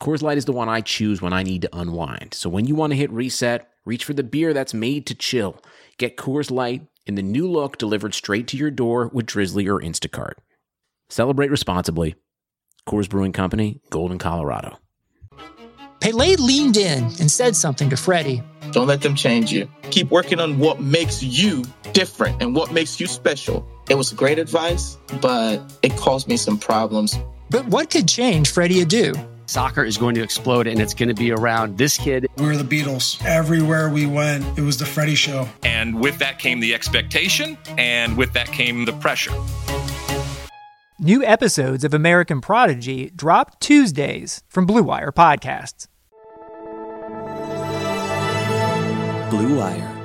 Coors Light is the one I choose when I need to unwind. So when you want to hit reset, reach for the beer that's made to chill. Get Coors Light in the new look delivered straight to your door with Drizzly or Instacart. Celebrate responsibly. Coors Brewing Company, Golden, Colorado. Pele leaned in and said something to Freddie. Don't let them change you. Keep working on what makes you different and what makes you special. It was great advice, but it caused me some problems. But what could change Freddie Adu? Soccer is going to explode and it's going to be around this kid. We were the Beatles. Everywhere we went, it was the Freddie show. And with that came the expectation, and with that came the pressure. New episodes of American Prodigy drop Tuesdays from Blue Wire Podcasts. Blue Wire.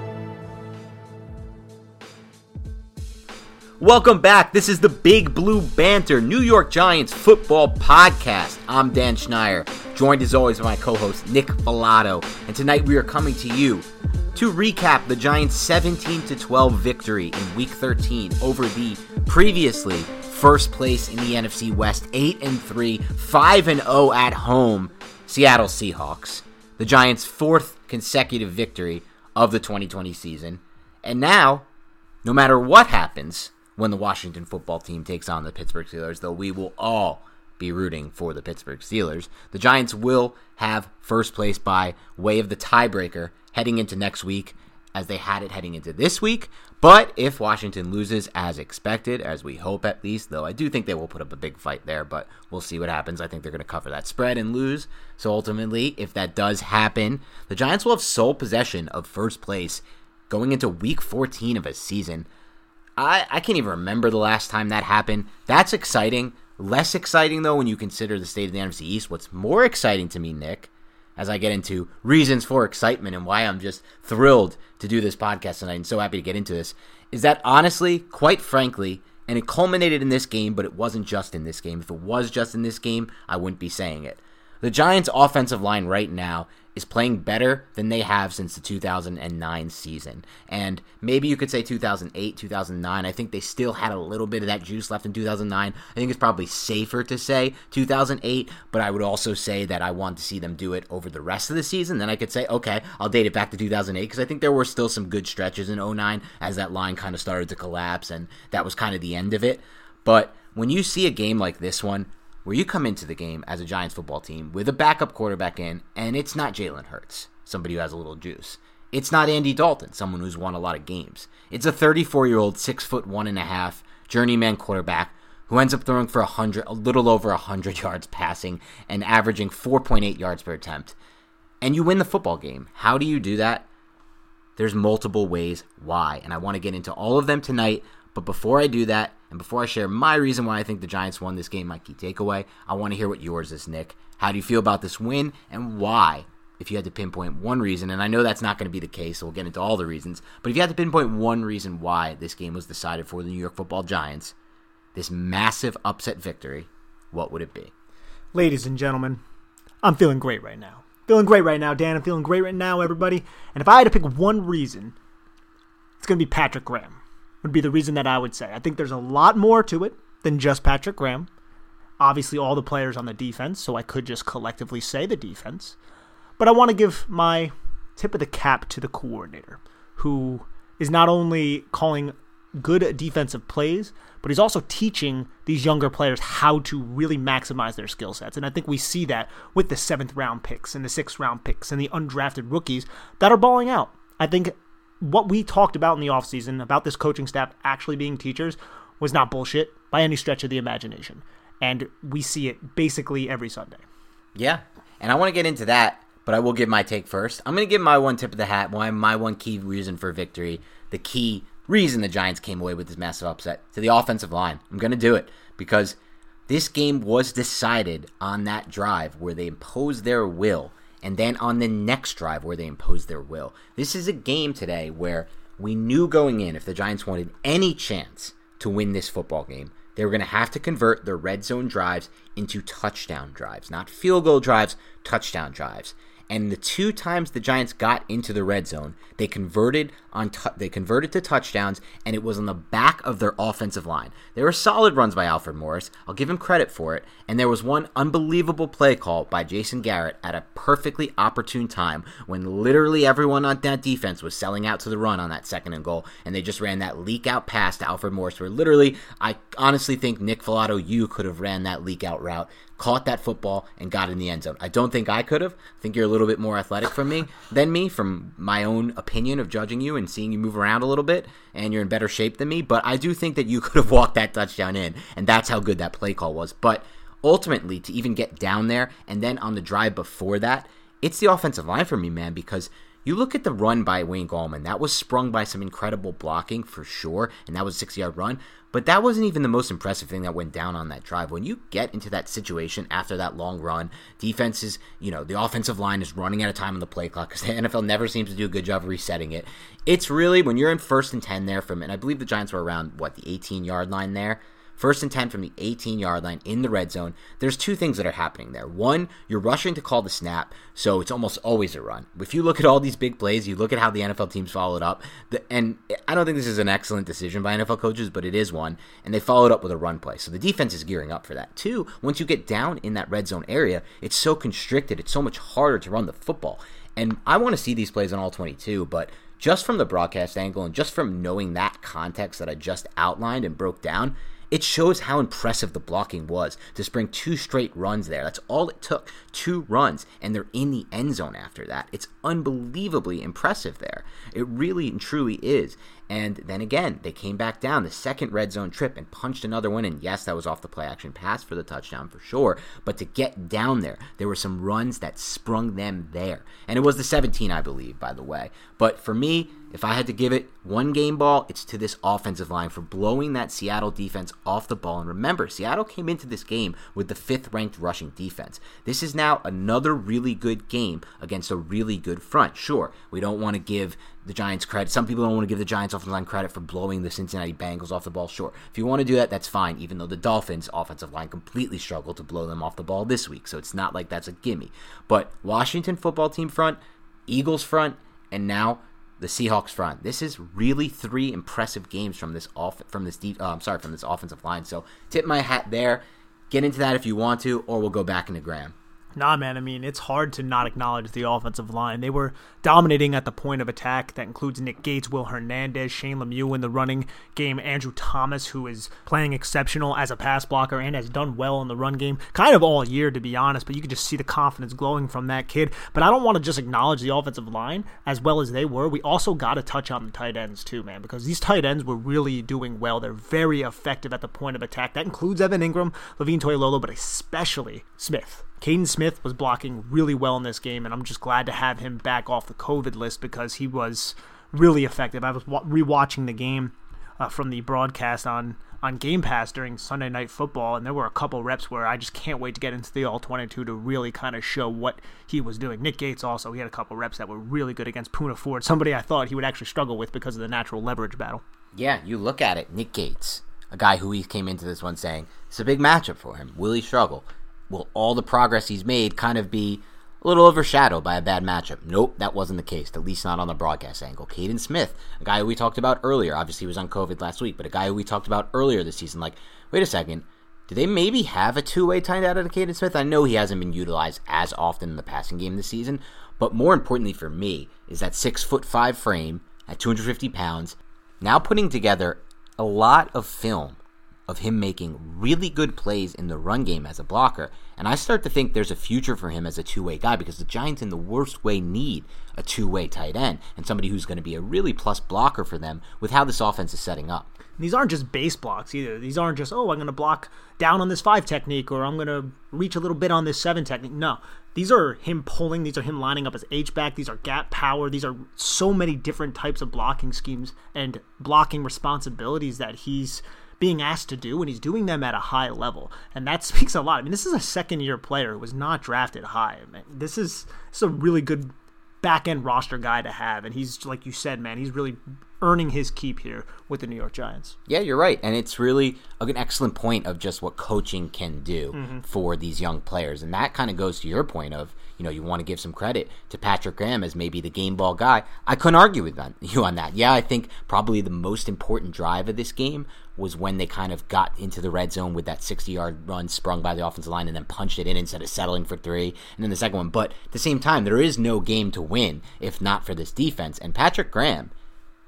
Welcome back. This is the Big Blue Banter New York Giants football podcast. I'm Dan Schneier, joined as always by my co host Nick Falato. And tonight we are coming to you to recap the Giants' 17 12 victory in Week 13 over the previously first place in the NFC West, 8 and 3, 5 and 0 at home, Seattle Seahawks. The Giants' fourth consecutive victory of the 2020 season. And now, no matter what happens, when the Washington football team takes on the Pittsburgh Steelers, though we will all be rooting for the Pittsburgh Steelers. The Giants will have first place by way of the tiebreaker heading into next week as they had it heading into this week. But if Washington loses as expected, as we hope at least, though I do think they will put up a big fight there, but we'll see what happens. I think they're going to cover that spread and lose. So ultimately, if that does happen, the Giants will have sole possession of first place going into week 14 of a season. I, I can't even remember the last time that happened. That's exciting. Less exciting, though, when you consider the state of the NFC East. What's more exciting to me, Nick, as I get into reasons for excitement and why I'm just thrilled to do this podcast tonight and so happy to get into this, is that honestly, quite frankly, and it culminated in this game, but it wasn't just in this game. If it was just in this game, I wouldn't be saying it. The Giants' offensive line right now is playing better than they have since the 2009 season. And maybe you could say 2008, 2009. I think they still had a little bit of that juice left in 2009. I think it's probably safer to say 2008, but I would also say that I want to see them do it over the rest of the season. Then I could say, okay, I'll date it back to 2008 because I think there were still some good stretches in 09 as that line kind of started to collapse and that was kind of the end of it. But when you see a game like this one, where you come into the game as a Giants football team with a backup quarterback in, and it's not Jalen Hurts, somebody who has a little juice. It's not Andy Dalton, someone who's won a lot of games. It's a 34 year old, six foot one and a half journeyman quarterback who ends up throwing for a hundred, a little over hundred yards passing and averaging 4.8 yards per attempt. And you win the football game. How do you do that? There's multiple ways why, and I want to get into all of them tonight. But before I do that, and before I share my reason why I think the Giants won this game, my key takeaway, I want to hear what yours is, Nick. How do you feel about this win, and why? If you had to pinpoint one reason, and I know that's not going to be the case, so we'll get into all the reasons, but if you had to pinpoint one reason why this game was decided for the New York football Giants, this massive upset victory, what would it be? Ladies and gentlemen, I'm feeling great right now. Feeling great right now, Dan. I'm feeling great right now, everybody. And if I had to pick one reason, it's going to be Patrick Graham. Would be the reason that I would say. I think there's a lot more to it than just Patrick Graham. Obviously, all the players on the defense, so I could just collectively say the defense. But I want to give my tip of the cap to the coordinator, who is not only calling good defensive plays, but he's also teaching these younger players how to really maximize their skill sets. And I think we see that with the seventh round picks and the sixth round picks and the undrafted rookies that are balling out. I think what we talked about in the offseason about this coaching staff actually being teachers was not bullshit by any stretch of the imagination. And we see it basically every Sunday. Yeah. And I want to get into that, but I will give my take first. I'm going to give my one tip of the hat, my, my one key reason for victory, the key reason the Giants came away with this massive upset to the offensive line. I'm going to do it because this game was decided on that drive where they imposed their will and then on the next drive where they imposed their will. This is a game today where we knew going in if the Giants wanted any chance to win this football game, they were going to have to convert their red zone drives into touchdown drives, not field goal drives, touchdown drives. And the two times the Giants got into the red zone, they converted on t- they converted to touchdowns, and it was on the back of their offensive line. There were solid runs by Alfred Morris. I'll give him credit for it. And there was one unbelievable play call by Jason Garrett at a perfectly opportune time when literally everyone on that defense was selling out to the run on that second and goal, and they just ran that leak out pass to Alfred Morris. Where literally, I honestly think Nick Falato, you could have ran that leak out route caught that football and got in the end zone. I don't think I could have. I think you're a little bit more athletic from me than me, from my own opinion of judging you and seeing you move around a little bit, and you're in better shape than me. But I do think that you could have walked that touchdown in, and that's how good that play call was. But ultimately, to even get down there, and then on the drive before that, it's the offensive line for me, man, because you look at the run by Wayne Gallman, that was sprung by some incredible blocking for sure, and that was a six yard run. But that wasn't even the most impressive thing that went down on that drive. When you get into that situation after that long run, defenses, you know, the offensive line is running out of time on the play clock because the NFL never seems to do a good job of resetting it. It's really when you're in first and 10 there from, and I believe the Giants were around, what, the 18 yard line there? First and 10 from the 18 yard line in the red zone. There's two things that are happening there. One, you're rushing to call the snap, so it's almost always a run. If you look at all these big plays, you look at how the NFL teams followed up, the, and I don't think this is an excellent decision by NFL coaches, but it is one, and they followed up with a run play. So the defense is gearing up for that. Two, once you get down in that red zone area, it's so constricted, it's so much harder to run the football. And I want to see these plays on all 22, but just from the broadcast angle and just from knowing that context that I just outlined and broke down, it shows how impressive the blocking was to spring two straight runs there. That's all it took. Two runs, and they're in the end zone after that. It's unbelievably impressive there. It really and truly is. And then again, they came back down the second red zone trip and punched another one. And yes, that was off the play action pass for the touchdown for sure. But to get down there, there were some runs that sprung them there. And it was the 17, I believe, by the way. But for me, if I had to give it one game ball, it's to this offensive line for blowing that Seattle defense off the ball. And remember, Seattle came into this game with the fifth ranked rushing defense. This is now another really good game against a really good front. Sure, we don't want to give the Giants credit. Some people don't want to give the Giants offensive line credit for blowing the Cincinnati Bengals off the ball. Sure, if you want to do that, that's fine. Even though the Dolphins' offensive line completely struggled to blow them off the ball this week, so it's not like that's a gimme. But Washington football team front, Eagles front, and now the Seahawks front. This is really three impressive games from this off from this deep. Uh, I'm sorry, from this offensive line. So tip my hat there. Get into that if you want to, or we'll go back into Graham. Nah, man. I mean, it's hard to not acknowledge the offensive line. They were dominating at the point of attack. That includes Nick Gates, Will Hernandez, Shane Lemieux in the running game, Andrew Thomas, who is playing exceptional as a pass blocker and has done well in the run game, kind of all year, to be honest. But you can just see the confidence glowing from that kid. But I don't want to just acknowledge the offensive line as well as they were. We also got to touch on the tight ends, too, man, because these tight ends were really doing well. They're very effective at the point of attack. That includes Evan Engram, Levine Toilolo, but especially Smith. Kaden Smith was blocking really well in this game, and I'm just glad to have him back off the COVID list because he was really effective. I was rewatching the game uh, from the broadcast on on Game Pass during Sunday Night Football, and there were a couple reps where I just can't wait to get into the All 22 to really kind of show what he was doing. Nick Gates also, he had a couple reps that were really good against Poona Ford, somebody I thought he would actually struggle with because of the natural leverage battle. Yeah, you look at it, Nick Gates, a guy who he came into this one saying it's a big matchup for him. Will he struggle? Will all the progress he's made kind of be a little overshadowed by a bad matchup. Nope, that wasn't the case, at least not on the broadcast angle. Kaden Smith, a guy we talked about earlier, obviously he was on COVID last week, but a guy we talked about earlier this season, like, wait a second, do they maybe have a two way tight end out of Kaden Smith? I know he hasn't been utilized as often in the passing game this season, but more importantly for me is that six foot five frame at 250 pounds, now putting together a lot of film of him making really good plays in the run game as a blocker. And I start to think there's a future for him as a two way guy because the Giants, in the worst way, need a two way tight end and somebody who's going to be a really plus blocker for them with how this offense is setting up. These aren't just base blocks either. These aren't just, oh, I'm going to block down on this five technique or I'm going to reach a little bit on this seven technique. No, these are him pulling. These are him lining up as H back. These are gap power. These are so many different types of blocking schemes and blocking responsibilities that he's being asked to do, and he's doing them at a high level, and that speaks a lot. I mean, this is a second-year player who was not drafted high. Man. This is this is a really good back end roster guy to have, and he's like you said, man, he's really earning his keep here with the New York Giants. Yeah, you're right, and it's really an excellent point of just what coaching can do mm-hmm. for these young players, and that kind of goes to your point of you know you want to give some credit to Patrick Graham as maybe the game ball guy. I couldn't argue with you on that. Yeah, I think probably the most important drive of this game was when they kind of got into the red zone with that 60 yard run sprung by the offensive line and then punched it in instead of settling for three. And then the second one. But at the same time, there is no game to win if not for this defense. And Patrick Graham,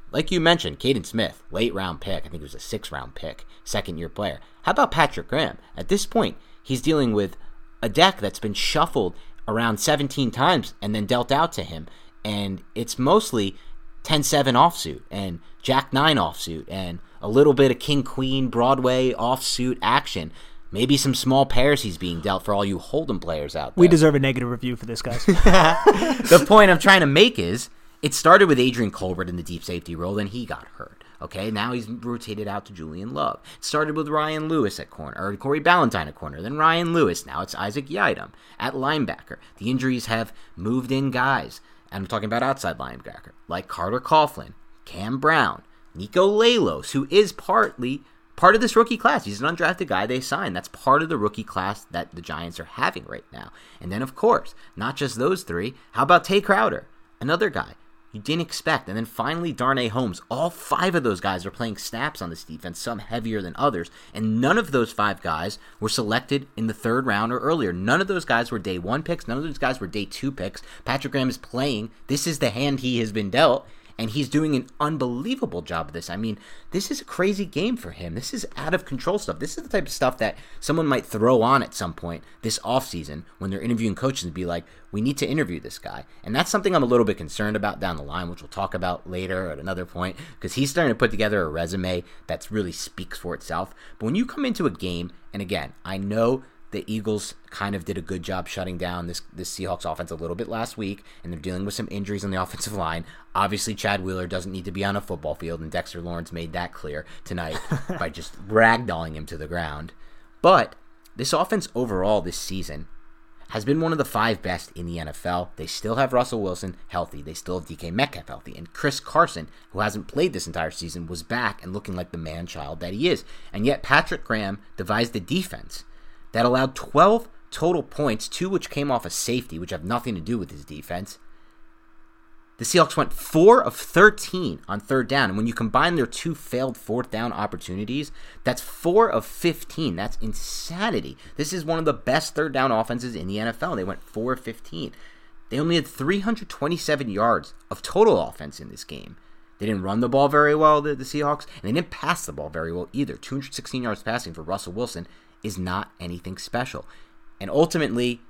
like you mentioned, Kaden Smith, late round pick. I think it was a six round pick, second year player. How about Patrick Graham? At this point, he's dealing with a deck that's been shuffled around 17 times and then dealt out to him. And it's mostly 10 7 offsuit and Jack 9 offsuit and a little bit of King Queen Broadway offsuit action. Maybe some small pairs he's being dealt for all you Hold'em players out there. We deserve a negative review for this, guys. the point I'm trying to make is it started with Adrian Colbert in the deep safety role, and he got hurt. Okay, now he's rotated out to Julian Love. It started with Ryan Lewis at corner, or Corey Ballentine at corner, then Ryan Lewis. Now it's Isaac Yiadom at linebacker. The injuries have moved in guys. And I'm talking about outside linebacker, like Carter Coughlin, Cam Brown, Niko Lalos, who is partly part of this rookie class. He's an undrafted guy they signed. That's part of the rookie class that the Giants are having right now. And then, of course, not just those three. How about Tae Crowder, another guy you didn't expect? And then finally, Darnay Holmes. All five of those guys are playing snaps on this defense, some heavier than others. And none of those five guys were selected in the third round or earlier. None of those guys were day one picks. None of those guys were day two picks. Patrick Graham is playing. This is the hand he has been dealt and he's doing an unbelievable job of this. I mean, this is a crazy game for him. This is out of control stuff. This is the type of stuff that someone might throw on at some point this offseason when they're interviewing coaches and be like, we need to interview this guy. And that's something I'm a little bit concerned about down the line, which we'll talk about later at another point, because he's starting to put together a resume that really speaks for itself. But when you come into a game, and again, I know the Eagles kind of did a good job shutting down this this Seahawks offense a little bit last week, and they're dealing with some injuries on the offensive line. Obviously, Chad Wheeler doesn't need to be on a football field, and Dexter Lawrence made that clear tonight by just ragdolling him to the ground. But this offense overall this season has been one of the five best in the NFL. They still have Russell Wilson healthy. They still have DK Metcalf healthy. And Chris Carson, who hasn't played this entire season, was back and looking like the man child that he is. And yet Patrick Graham devised a defense that allowed 12 total points, two which came off a safety, which have nothing to do with his defense. The Seahawks went 4 of 13 on third down. And when you combine their two failed fourth down opportunities, that's 4 of 15. That's insanity. This is one of the best third down offenses in the NFL. They went 4 of 15. They only had 327 yards of total offense in this game. They didn't run the ball very well, the, the Seahawks, and they didn't pass the ball very well either. 216 yards passing for Russell Wilson is not anything special. And ultimately,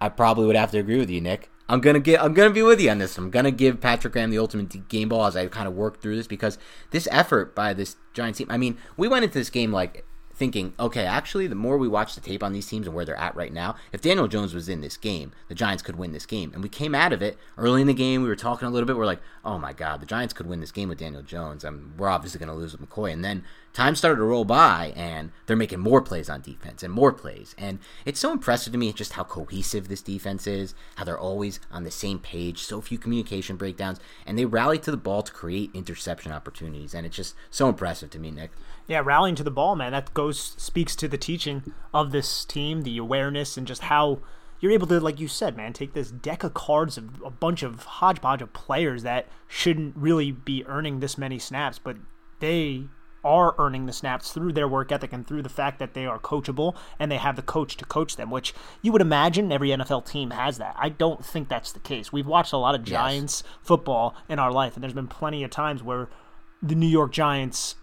I probably would have to agree with you, Nick. I'm gonna get I'm gonna be with you on this. I'm gonna give Patrick Graham the ultimate game ball as I kind of work through this because this effort by this Giants team. I mean, we went into this game like thinking, okay, actually, the more we watch the tape on these teams and where they're at right now, if Daniel Jones was in this game, the Giants could win this game. And we came out of it early in the game. We were talking a little bit. We're like, oh my God, the Giants could win this game with Daniel Jones. I we're obviously to lose with McCoy. And then time started to roll by, and they're making more plays on defense and more plays. And it's so impressive to me just how cohesive this defense is, how they're always on the same page, so few communication breakdowns, and they rally to the ball to create interception opportunities. And it's just so impressive to me, Nick. Yeah, rallying to the ball, man. That goes speaks to the teaching of this team, the awareness, and just how you're able to, like you said, man, take this deck of cards of a bunch of hodgepodge of players that shouldn't really be earning this many snaps, but they are earning the snaps through their work ethic and through the fact that they are coachable and they have the coach to coach them, which you would imagine every NFL team has that. I don't think that's the case. We've watched a lot of Giants yes. football in our life, and there's been plenty of times where the New York Giants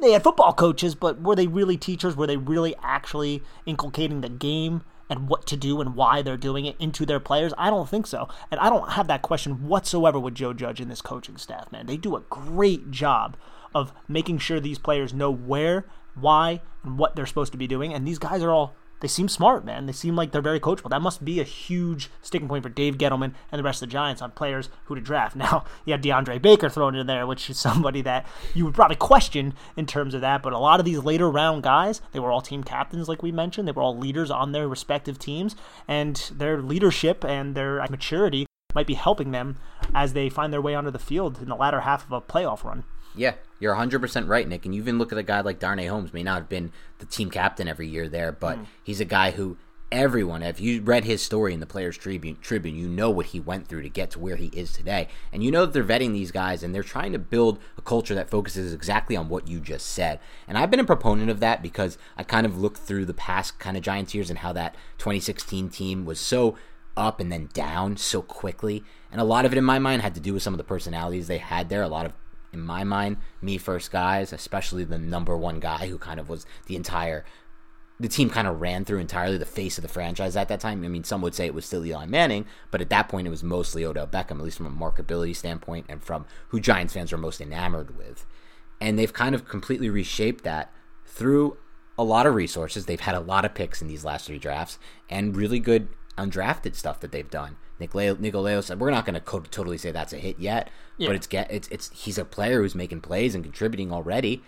they had football coaches, but were they really teachers? Were they really actually inculcating the game and what to do and why they're doing it into their players? I don't think so. And I don't have that question whatsoever with Joe Judge and this coaching staff, man. They do a great job of making sure these players know where, why, and what they're supposed to be doing. And these guys are all they seem smart, man. They seem like they're very coachable. That must be a huge sticking point for Dave Gettleman and the rest of the Giants on players who to draft. Now, you have DeAndre Baker thrown in there, which is somebody that you would probably question in terms of that. But a lot of these later round guys, they were all team captains, like we mentioned. They were all leaders on their respective teams, and their leadership and their maturity might be helping them as they find their way onto the field in the latter half of a playoff run. Yeah, you're 100% right, Nick. And you even look at a guy like Darnay Holmes, may not have been the team captain every year there, but mm. he's a guy who everyone, if you read his story in the Players Tribune, Tribune, you know what he went through to get to where he is today. And you know that they're vetting these guys and they're trying to build a culture that focuses exactly on what you just said. And I've been a proponent of that because I kind of looked through the past kind of Giants years and how that 2016 team was so up and then down so quickly. And a lot of it in my mind had to do with some of the personalities they had there. A lot of in my mind, me first guys, especially the number one guy who kind of was the entire the team kind of ran through entirely the face of the franchise at that time. I mean, some would say it was still Eli Manning, but at that point it was mostly Odell Beckham, at least from a markability standpoint and from who Giants fans are most enamored with. And they've kind of completely reshaped that through a lot of resources. They've had a lot of picks in these last three drafts and really good undrafted stuff that they've done. Nick Nicolao said we're not going to co- totally say that's a hit yet, yeah. but it's get it's it's he's a player who's making plays and contributing already.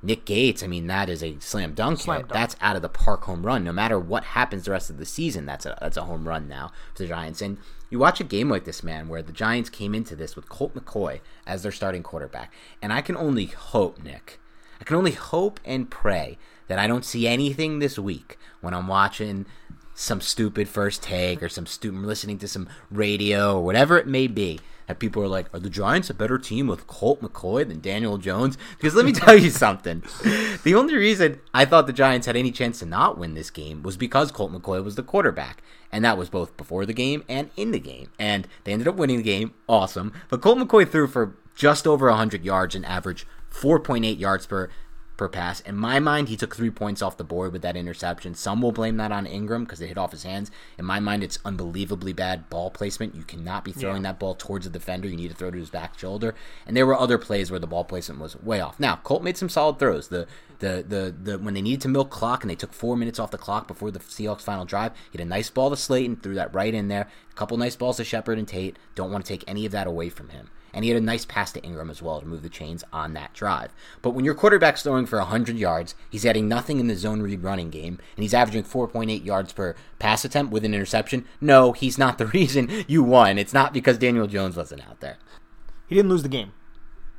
Nick Gates, I mean, that is a slam dunk. Slam dunk. That's out of the park home run. No matter what happens the rest of the season, that's a that's a home run now for the Giants. And you watch a game like this, man, where the Giants came into this with Colt McCoy as their starting quarterback, and I can only hope, Nick, I can only hope and pray that I don't see anything this week when I'm watching some stupid first take or some stupid listening to some radio or whatever it may be that people are like, are the Giants a better team with Colt McCoy than Daniel Jones? Because let me tell you something. The only reason I thought the Giants had any chance to not win this game was because Colt McCoy was the quarterback. And that was both before the game and in the game. And they ended up winning the game. Awesome. But Colt McCoy threw for just over 100 yards and average 4.8 yards per per pass. In my mind, he took three points off the board with that interception. Some will blame that on Engram because it hit off his hands. In my mind, it's unbelievably bad ball placement. You cannot be throwing yeah. that ball towards the defender. You need to throw to his back shoulder. And there were other plays where the ball placement was way off. Now, Colt made some solid throws. The the the the when they needed to milk clock and they took four minutes off the clock before the Seahawks final drive, he had a nice ball to Slayton, threw that right in there. A couple nice balls to Shepard and Tate. Don't want to take any of that away from him. And he had a nice pass to Engram as well to move the chains on that drive. But when your quarterback's throwing for 100 yards, he's adding nothing in the zone read running game, and he's averaging 4.8 yards per pass attempt with an interception, no, he's not the reason you won. It's not because Daniel Jones wasn't out there. He didn't lose the game.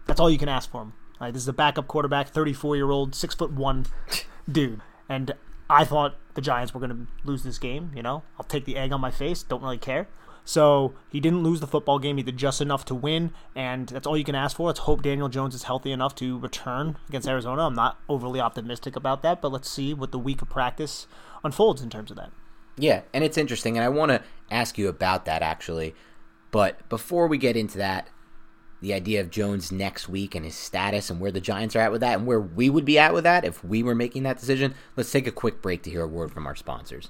That's all you can ask for him. Right, this is a backup quarterback, 34 year old, six foot one dude. And I thought the Giants were going to lose this game. You know, I'll take the egg on my face. Don't really care. So he didn't lose the football game. He did just enough to win, and that's all you can ask for. Let's hope Daniel Jones is healthy enough to return against Arizona. I'm not overly optimistic about that, but let's see what the week of practice unfolds in terms of that. Yeah, and it's interesting, and I want to ask you about that actually. But before we get into that, the idea of Jones next week and his status and where the Giants are at with that and where we would be at with that if we were making that decision, let's take a quick break to hear a word from our sponsors.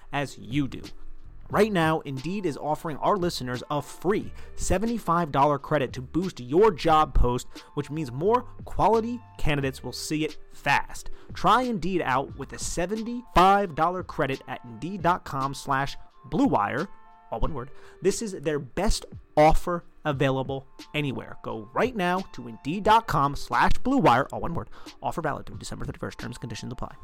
as you do. Right now, Indeed is offering our listeners a free $75 credit to boost your job post, which means more quality candidates will see it fast. Try Indeed out with a $75 credit at Indeed.com slash BlueWire, all one word. This is their best offer available anywhere. Go right now to Indeed.com slash BlueWire, all one word. Offer valid through December 31st. Terms and conditions apply.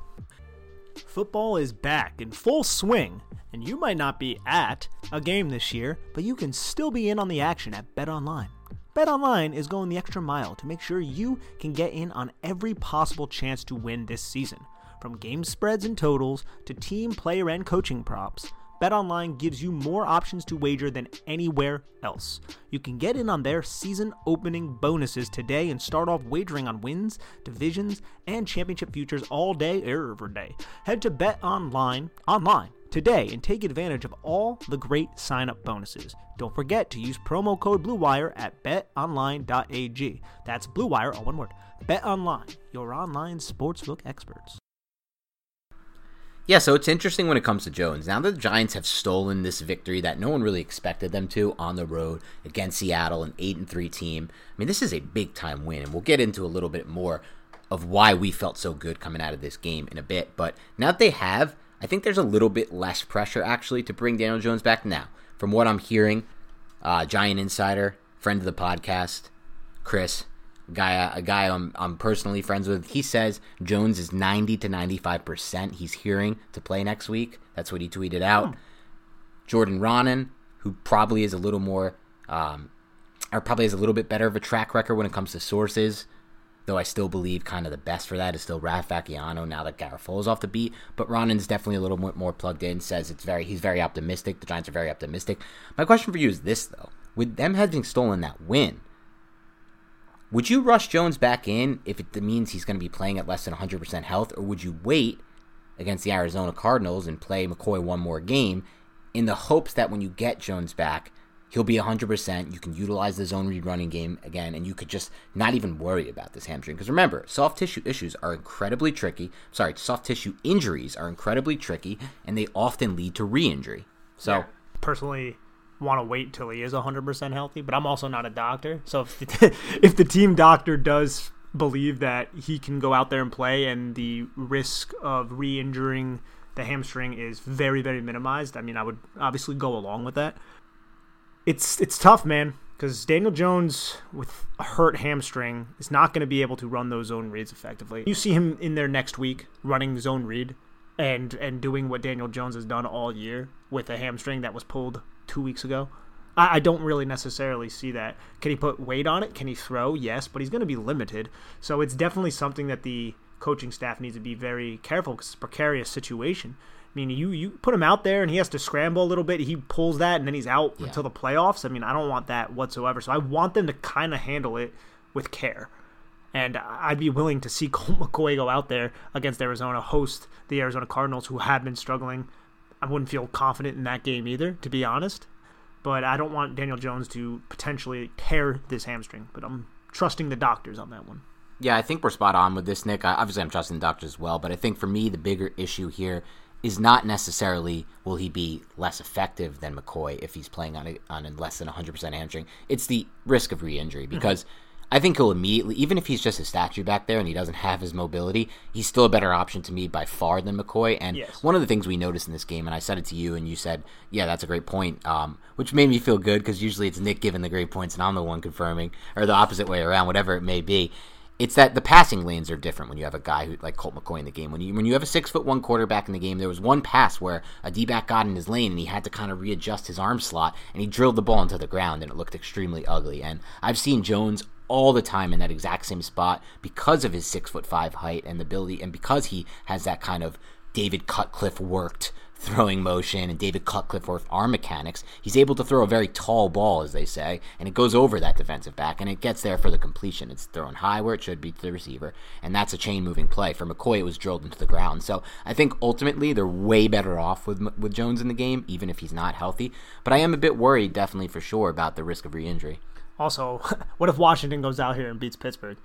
Football is back in full swing, and you might not be at a game this year, but you can still be in on the action at BetOnline. BetOnline is going the extra mile to make sure you can get in on every possible chance to win this season. From game spreads and totals to team, player, and coaching props, BetOnline gives you more options to wager than anywhere else. You can get in on their season opening bonuses today and start off wagering on wins, divisions, and championship futures all day, er, every day. Head to BetOnline online today and take advantage of all the great sign-up bonuses. Don't forget to use promo code BlueWire at betonline.ag. That's BlueWire, all one word. BetOnline, your online sportsbook experts. Yeah, so it's interesting when it comes to Jones. Now that the Giants have stolen this victory that no one really expected them to on the road against Seattle, an 8 and 3 team. I mean, this is a big time win, and we'll get into a little bit more of why we felt so good coming out of this game in a bit. But now that they have, I think there's a little bit less pressure actually to bring Daniel Jones back now. From what I'm hearing, uh, Giant Insider, friend of the podcast, Chris, guy a guy I'm, I'm personally friends with. He says jones is 90 to 95 percent he's hearing to play next week. That's what he tweeted out. Hmm. jordan Raanan, who probably is a little more um, or probably has a little bit better of a track record when it comes to sources though i still believe kind of the best for that is still Ralph Vacchiano now that is off the beat. But Raanan's definitely a little bit more plugged in says it's very he's very optimistic. The giants are very optimistic. My question for you is this though. With them having stolen that win would you rush Jones back in if it means he's going to be playing at less than 100% health, or would you wait against the Arizona Cardinals and play McCoy one more game in the hopes that when you get Jones back, he'll be 100%. You can utilize the zone read running game again, and you could just not even worry about this hamstring. Because remember, soft tissue issues are incredibly tricky. Sorry, soft tissue injuries are incredibly tricky, and they often lead to re injury. So, yeah, personally, want to wait till he is 100% healthy, but I'm also not a doctor. So if the, if the team doctor does believe that he can go out there and play and the risk of re-injuring the hamstring is very very minimized, I mean I would obviously go along with that. It's it's tough, man, cuz Daniel Jones with a hurt hamstring is not going to be able to run those zone reads effectively. You see him in there next week running zone read and and doing what Daniel Jones has done all year with a hamstring that was pulled two weeks ago. I, I don't really necessarily see that. Can he put weight on it? Can he throw? Yes, but he's going to be limited. So it's definitely something that the coaching staff needs to be very careful because it's a precarious situation. I mean, you you put him out there and he has to scramble a little bit. He pulls that and then he's out yeah. until the playoffs. I mean, I don't want that whatsoever. So I want them to kind of handle it with care. And I'd be willing to see Colt McCoy go out there against Arizona, host the Arizona Cardinals, who have been struggling I wouldn't feel confident in that game either, to be honest. But I don't want Daniel Jones to potentially tear this hamstring. But I'm trusting the doctors on that one. Yeah, I think we're spot on with this, Nick. I, obviously, I'm trusting the doctors as well. But I think for me, the bigger issue here is not necessarily will he be less effective than McCoy if he's playing on a, on a less than 100% hamstring. It's the risk of re-injury because. Mm-hmm I think he'll immediately, even if he's just a statue back there and he doesn't have his mobility, he's still a better option to me by far than McCoy. And yes. one of the things we noticed in this game, and I said it to you, and you said, "Yeah, that's a great point," um, which made me feel good because usually it's Nick giving the great points and I'm the one confirming, or the opposite way around, whatever it may be. It's that the passing lanes are different when you have a guy who like Colt McCoy in the game. When you when you have a six foot one quarterback in the game, there was one pass where a D back got in his lane and he had to kind of readjust his arm slot and he drilled the ball into the ground and it looked extremely ugly. And I've seen Jones all the time in that exact same spot because of his six foot five height and the ability, and because he has that kind of David Cutcliffe worked throwing motion and David Cutcliffe worked arm mechanics, he's able to throw a very tall ball, as they say, and it goes over that defensive back and it gets there for the completion. It's thrown high where it should be to the receiver, and that's a chain moving play. For McCoy, it was drilled into the ground. So I think ultimately they're way better off with with Jones in the game, even if he's not healthy. But I am a bit worried, definitely for sure, about the risk of re injury. Also, what if Washington goes out here and beats Pittsburgh?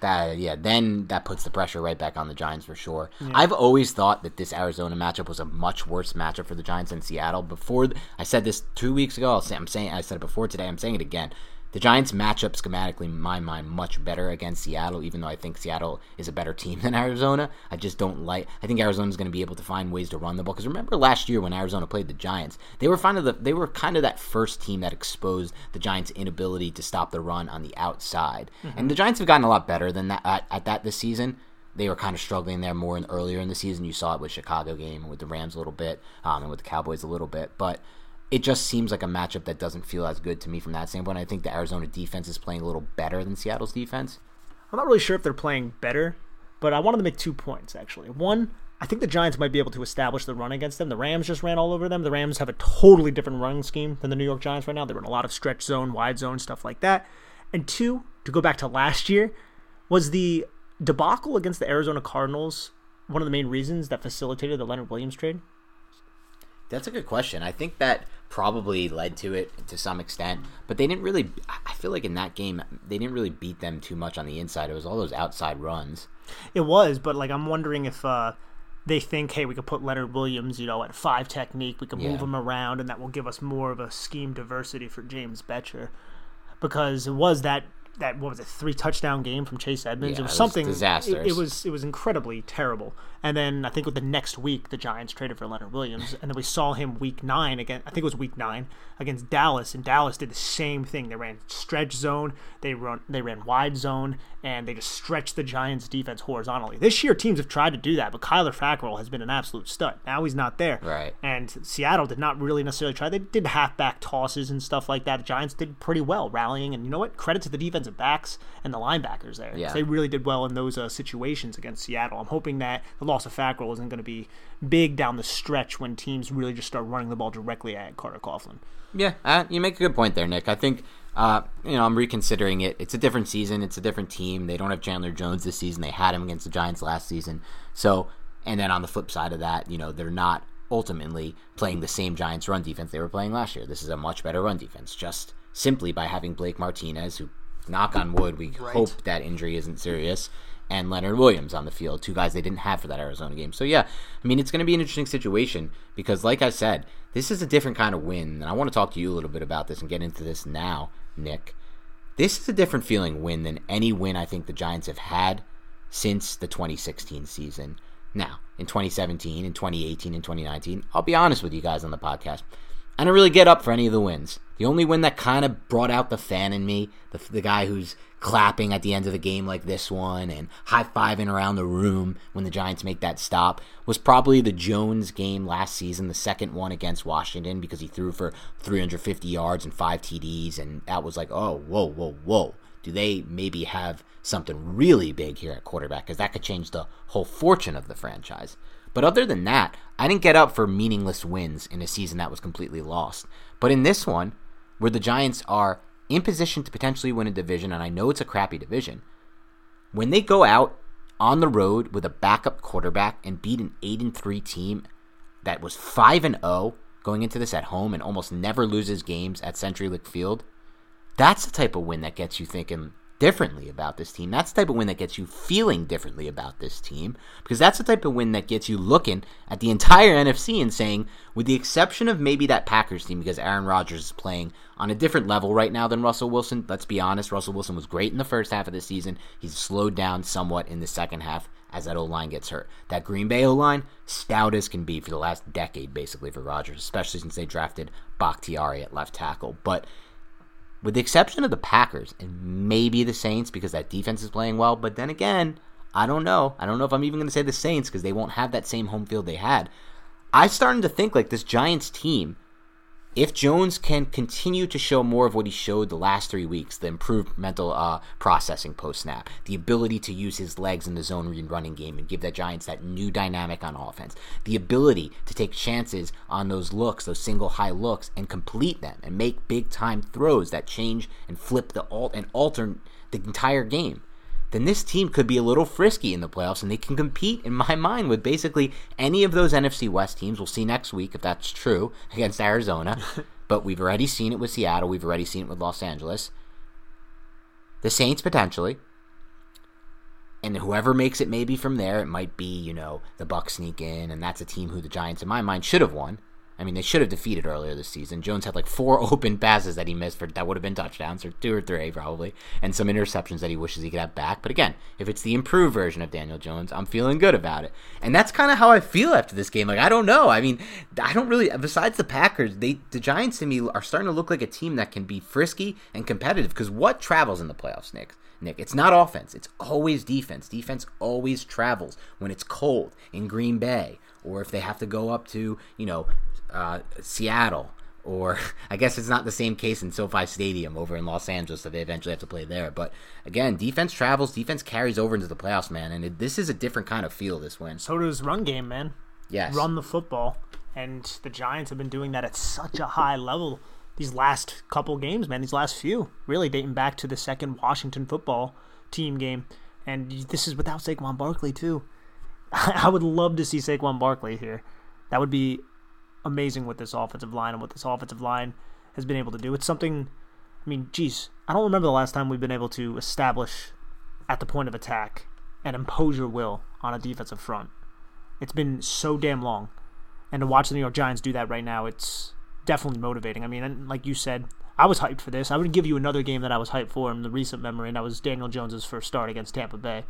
that yeah, then that puts the pressure right back on the Giants for sure. Yeah. I've always thought that this Arizona matchup was a much worse matchup for the Giants than Seattle. Before I said this two weeks ago, I'll say, I'm saying I said it before today. I'm saying it again. The Giants match up schematically, in my mind, much better against Seattle, even though I think Seattle is a better team than Arizona. I just don't like. I think Arizona's going to be able to find ways to run the ball. Because remember last year when Arizona played the Giants, they were kind of the, they were kind of that first team that exposed the Giants' inability to stop the run on the outside. Mm-hmm. And the Giants have gotten a lot better than that at, at that this season they were kind of struggling there more in, earlier in the season. You saw it with Chicago game, with the Rams a little bit, um, and with the Cowboys a little bit. But it just seems like a matchup that doesn't feel as good to me from that standpoint. I think the Arizona defense is playing a little better than Seattle's defense. I'm not really sure if they're playing better, but I wanted to make two points actually. One, I think the Giants might be able to establish the run against them. The Rams just ran all over them. The Rams have a totally different running scheme than the New York Giants right now. They run a lot of stretch zone, wide zone, stuff like that. And two, to go back to last year, was the debacle against the Arizona Cardinals one of the main reasons that facilitated the Leonard Williams trade? That's a good question. I think that probably led to it to some extent, but they didn't really. I feel like in that game they didn't really beat them too much on the inside. It was all those outside runs. It was, but like I'm wondering if uh, they think, hey, we could put Leonard Williams, you know, at five technique, we can yeah. move him around, and that will give us more of a scheme diversity for James Bettcher, because it was that that what was it three touchdown game from Chase Edmonds. Yeah, it was something. It, it, was it was incredibly terrible. And then I think with the next week, the Giants traded for Leonard Williams, and then we saw him week nine again. I think it was week nine against Dallas, and Dallas did the same thing. They ran stretch zone, they run, they ran wide zone, and they just stretched the Giants' defense horizontally. This year, teams have tried to do that, but Kyler Fackrell has been an absolute stud. Now he's not there, right? And Seattle did not really necessarily try. They did halfback tosses and stuff like that. The Giants did pretty well rallying, and you know what? Credit to the defensive backs and the linebackers there. Yeah. They really did well in those uh, situations against Seattle. I'm hoping that the loss of Fackrell isn't going to be big down the stretch when teams really just start running the ball directly at Carter Coughlin. Yeah, uh, you make a good point there, Nick. I think uh, you know I'm reconsidering it. It's a different season. It's a different team. They don't have Chandler Jones this season. They had him against the Giants last season. So, and then on the flip side of that, you know they're not ultimately playing the same Giants run defense they were playing last year. This is a much better run defense, just simply by having Blake Martinez, who knock on wood, we right. hope that injury isn't serious, and Leonard Williams on the field, two guys they didn't have for that Arizona game. So yeah, I mean it's going to be an interesting situation because, like I said, this is a different kind of win, and I want to talk to you a little bit about this and get into this now, Nick. This is a different feeling win than any win I think the Giants have had since the 2016 season. Now, in 2017, in 2018, and 2019, I'll be honest with you guys on the podcast. I don't really get up for any of the wins. The only win that kind of brought out the fan in me, the, the guy who's clapping at the end of the game like this one and high fiving around the room when the Giants make that stop, was probably the Jones game last season, the second one against Washington, because he threw for 350 yards and five TDs. And that was like, oh, whoa, whoa, whoa. Do they maybe have something really big here at quarterback? Because that could change the whole fortune of the franchise. But other than that, I didn't get up for meaningless wins in a season that was completely lost. But in this one, where the Giants are in position to potentially win a division, and I know it's a crappy division, when they go out on the road with a backup quarterback and beat an 8 and 3 team that was 5 and 0 going into this at home and almost never loses games at CenturyLink Field, that's the type of win that gets you thinking, differently about this team. That's the type of win that gets you feeling differently about this team because that's the type of win that gets you looking at the entire NFC and saying, with the exception of maybe that Packers team, because Aaron Rodgers is playing on a different level right now than Russell Wilson. Let's be honest, Russell Wilson was great in the first half of the season. He's slowed down somewhat in the second half as that O line gets hurt. That Green Bay O line, stout as can be for the last decade, basically, for Rodgers, especially since they drafted Bakhtiari at left tackle. But with the exception of the Packers and maybe the Saints because that defense is playing well. But then again, I don't know. I don't know if I'm even going to say the Saints because they won't have that same home field they had. I'm starting to think like this Giants team if Jones can continue to show more of what he showed the last three weeks, the improved mental uh, processing post snap, the ability to use his legs in the zone read running game and give the Giants that new dynamic on offense, the ability to take chances on those looks, those single high looks, and complete them and make big time throws that change and flip the alt and alter the entire game then this team could be a little frisky in the playoffs and they can compete, in my mind, with basically any of those NFC West teams. We'll see next week if that's true against Arizona. but we've already seen it with Seattle. We've already seen it with Los Angeles. The Saints potentially. And whoever makes it maybe from there, it might be, you know, the Bucs sneak in, and that's a team who the Giants, in my mind, should have won. I mean, they should have defeated earlier this season. Jones had like four open passes that he missed for that would have been touchdowns, or two or three probably, and some interceptions that he wishes he could have back. But again, if it's the improved version of Daniel Jones, I'm feeling good about it. And that's kind of how I feel after this game. Like I don't know. I mean, I don't really. Besides the Packers, they the Giants to me are starting to look like a team that can be frisky and competitive. Because what travels in the playoffs, Nick? Nick. It's not offense. It's always defense. Defense always travels when it's cold in Green Bay or if they have to go up to, you know, uh, Seattle, or I guess it's not the same case in SoFi Stadium over in Los Angeles that they eventually have to play there. But again, defense travels, defense carries over into the playoffs, man, and it, this is a different kind of feel. This win. So does run game, man. Yes, run the football, and the Giants have been doing that at such a high level these last couple games, man. These last few, really dating back to the second Washington football team game, and this is without Saquon Barkley too. I would love to see Saquon Barkley here. That would be amazing with this offensive line and what this offensive line has been able to do. It's something, I mean, geez, I don't remember the last time we've been able to establish at the point of attack and impose your will on a defensive front. It's been so damn long. And to watch the New York Giants do that right now, it's definitely motivating. I mean, like you said, I was hyped for this. I would give you another game that I was hyped for in the recent memory, and that was Daniel Jones's first start against Tampa Bay.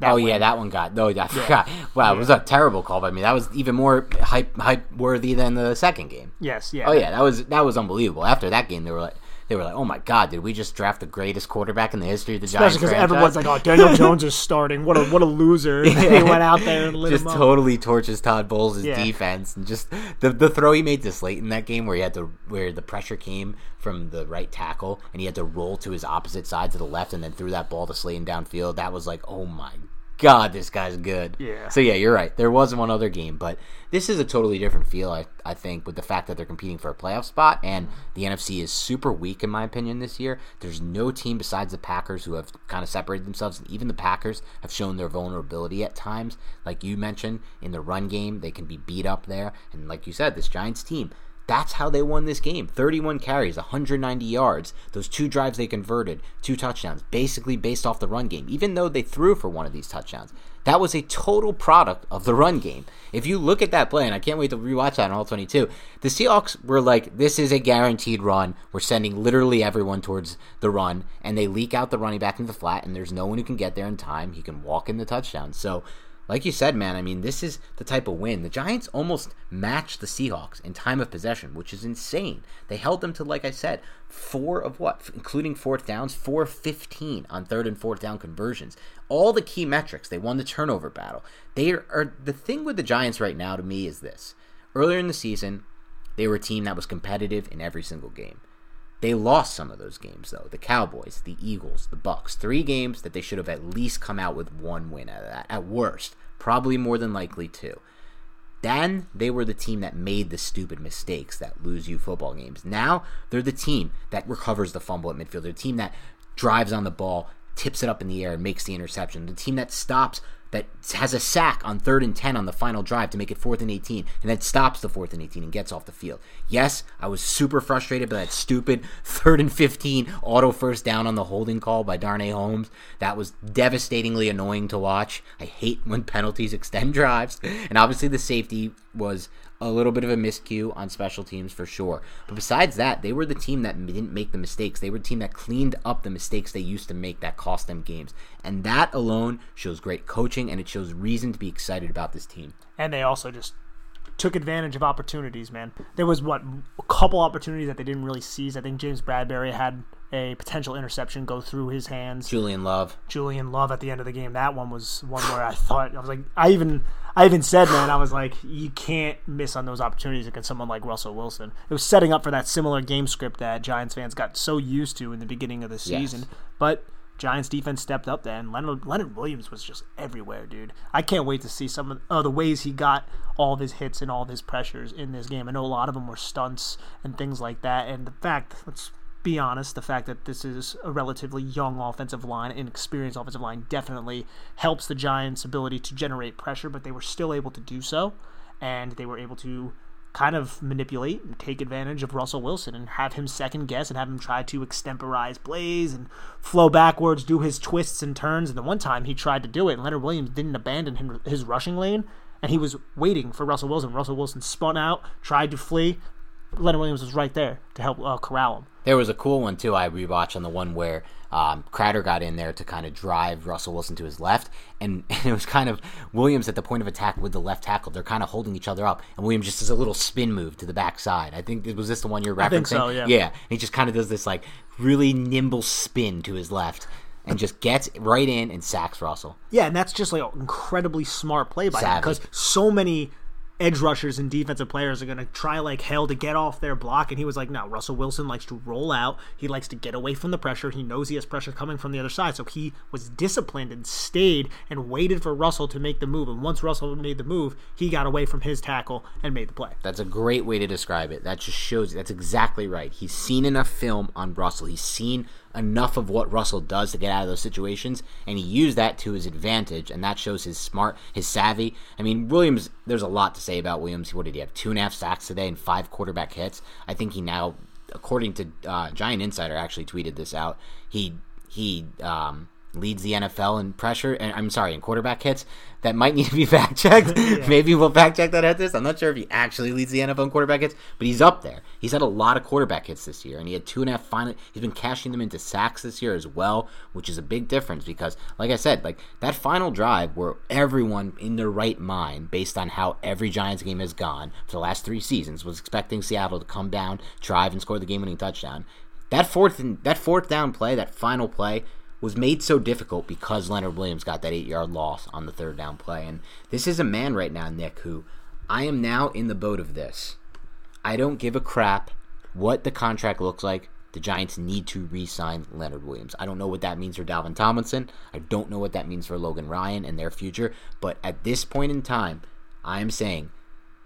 That oh win. yeah, that one got. Oh, no, I forgot. Yeah. Wow, yeah. it was a terrible call by me. That was even more hype hype worthy than the second game. Yes, yeah. Oh yeah, that was that was unbelievable. After that game, they were like, they were like, "Oh my god, did we just draft the greatest quarterback in the history of the Giants?" Especially because everyone's like, "Oh, Daniel Jones is starting. What a what a loser!" he went out there and just totally torches Todd Bowles' yeah. defense, and just the the throw he made this late in that game, where he had to where the pressure came from the right tackle, and he had to roll to his opposite side to the left, and then threw that ball to Slayton downfield. That was like, oh my God, this guy's good. Yeah. So yeah, you're right. There was one other game, but this is a totally different feel. I, I think with the fact that they're competing for a playoff spot, and the NFC is super weak in my opinion this year. There's no team besides the Packers who have kind of separated themselves, and even the Packers have shown their vulnerability at times. Like you mentioned in the run game, they can be beat up there, and like you said, this Giants team that's how they won this game. 31 carries, 190 yards. Those two drives they converted, two touchdowns, basically based off the run game, even though they threw for one of these touchdowns. That was a total product of the run game. If you look at that play, and I can't wait to rewatch that on all 22, the Seahawks were like, this is a guaranteed run. We're sending literally everyone towards the run, and they leak out the running back into the flat, and there's no one who can get there in time. He can walk in the touchdown. So like you said, man, I mean, this is the type of win. The Giants almost matched the Seahawks in time of possession, which is insane. They held them to, like I said, four of what, including fourth downs, four fifteen on third and fourth down conversions. All the key metrics. They won the turnover battle. They are, are the thing with the Giants right now to me is this. Earlier in the season, they were a team that was competitive in every single game. They lost some of those games though. The Cowboys, the Eagles, the Bucs. Three games that they should have at least come out with one win out of that. At worst. Probably more than likely two. Then they were the team that made the stupid mistakes that lose you football games. Now they're the team that recovers the fumble at midfield. They're the team that drives on the ball, tips it up in the air, and makes the interception. The team that stops that has a sack on third and 10 on the final drive to make it fourth and 18 and then stops the fourth and 18 and gets off the field. Yes, I was super frustrated by that stupid third and 15 auto first down on the holding call by Darnay Holmes. That was devastatingly annoying to watch. I hate when penalties extend drives. And obviously the safety was a little bit of a miscue on special teams for sure. But besides that, they were the team that didn't make the mistakes. They were the team that cleaned up the mistakes they used to make that cost them games. And that alone shows great coaching and it shows reason to be excited about this team. And they also just took advantage of opportunities, man. There was what a couple opportunities that they didn't really seize. I think James Bradberry had a potential interception go through his hands. Julian Love. Julian Love at the end of the game. That one was one where I thought I was like I even I even said, man, I was like, you can't miss on those opportunities against someone like Russell Wilson. It was setting up for that similar game script that Giants fans got so used to in the beginning of the season. Yes. But Giants defense stepped up then. Leonard Leonard Williams was just everywhere, dude. I can't wait to see some of uh, the ways he got all of his hits and all of his pressures in this game. I know a lot of them were stunts and things like that, and the fact let's be honest, the fact that this is a relatively young offensive line, inexperienced offensive line, definitely helps the Giants' ability to generate pressure, but they were still able to do so, and they were able to kind of manipulate and take advantage of Russell Wilson and have him second guess and have him try to extemporize plays and flow backwards, do his twists and turns. And the one time he tried to do it, and Leonard Williams didn't abandon him, his rushing lane, and he was waiting for Russell Wilson. Russell Wilson spun out, tried to flee. Leonard Williams was right there to help uh, corral him. There was a cool one too. I rewatched on the one where um, Crowder got in there to kind of drive Russell Wilson to his left, and, and, it was kind of Williams at the point of attack with the left tackle. They're kind of holding each other up, and Williams just does a little spin move to the backside. I think it was this the one you're referencing? I think so. Yeah. Yeah. And he just kind of does this like really nimble spin to his left. And just gets right in and sacks Russell. Yeah, and that's just like an incredibly smart play by him because so many edge rushers and defensive players are going to try like hell to get off their block. And he was like, no, Russell Wilson likes to roll out. He likes to get away from the pressure. He knows he has pressure coming from the other side. So he was disciplined and stayed and waited for Russell to make the move. And once Russell made the move, he got away from his tackle and made the play. That's a great way to describe it. That just shows that's exactly right. He's seen enough film on Russell. He's seen enough of what Russell does to get out of those situations, and he used that to his advantage, and that shows his smart, his savvy. I mean, Williams, there's a lot to say about Williams. What did he have? Two and a half sacks today and five quarterback hits. I think he now, according to uh, Giant Insider, actually tweeted this out. He he um, leads the NFL in pressure, and I'm sorry, in quarterback hits. That might need to be fact checked. yeah. Maybe we'll fact check that at this. I'm not sure if he actually leads the NFL in quarterback hits, but he's up there. He's had a lot of quarterback hits this year, and he had two and a half final. He's been cashing them into sacks this year as well, which is a big difference because, like I said, like that final drive where everyone in their right mind, based on how every Giants game has gone for the last three seasons, was expecting Seattle to come down, drive, and score the game-winning touchdown. That fourth and that fourth down play, that final play, was made so difficult because Leonard Williams got that eight yard loss on the third down play. And this is a man right now, Nick, who I am now in the boat of this. I don't give a crap what the contract looks like. The Giants need to re sign Leonard Williams. I don't know what that means for Dalvin Tomlinson. I don't know what that means for Logan Ryan and their future. But at this point in time, I am saying,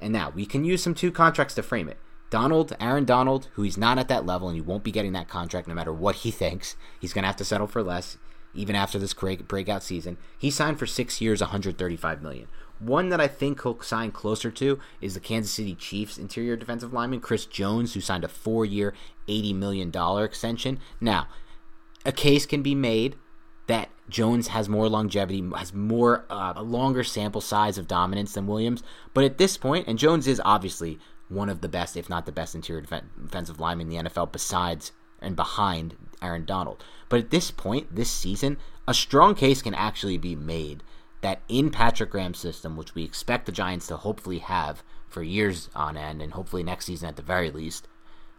and now we can use some two contracts to frame it. Donald, Aaron Donald, who he's not at that level and he won't be getting that contract no matter what he thinks. He's going to have to settle for less even after this breakout season. He signed for 6 years, 135 million. One that I think he'll sign closer to is the Kansas City Chiefs interior defensive lineman Chris Jones who signed a 4-year, 80 million dollar extension. Now, a case can be made that Jones has more longevity, has more uh, a longer sample size of dominance than Williams. But at this point, and Jones is obviously one of the best, if not the best, interior def- defensive lineman in the NFL besides and behind Aaron Donald. But at this point, this season, a strong case can actually be made that in Patrick Graham's system, which we expect the Giants to hopefully have for years on end, and hopefully next season at the very least,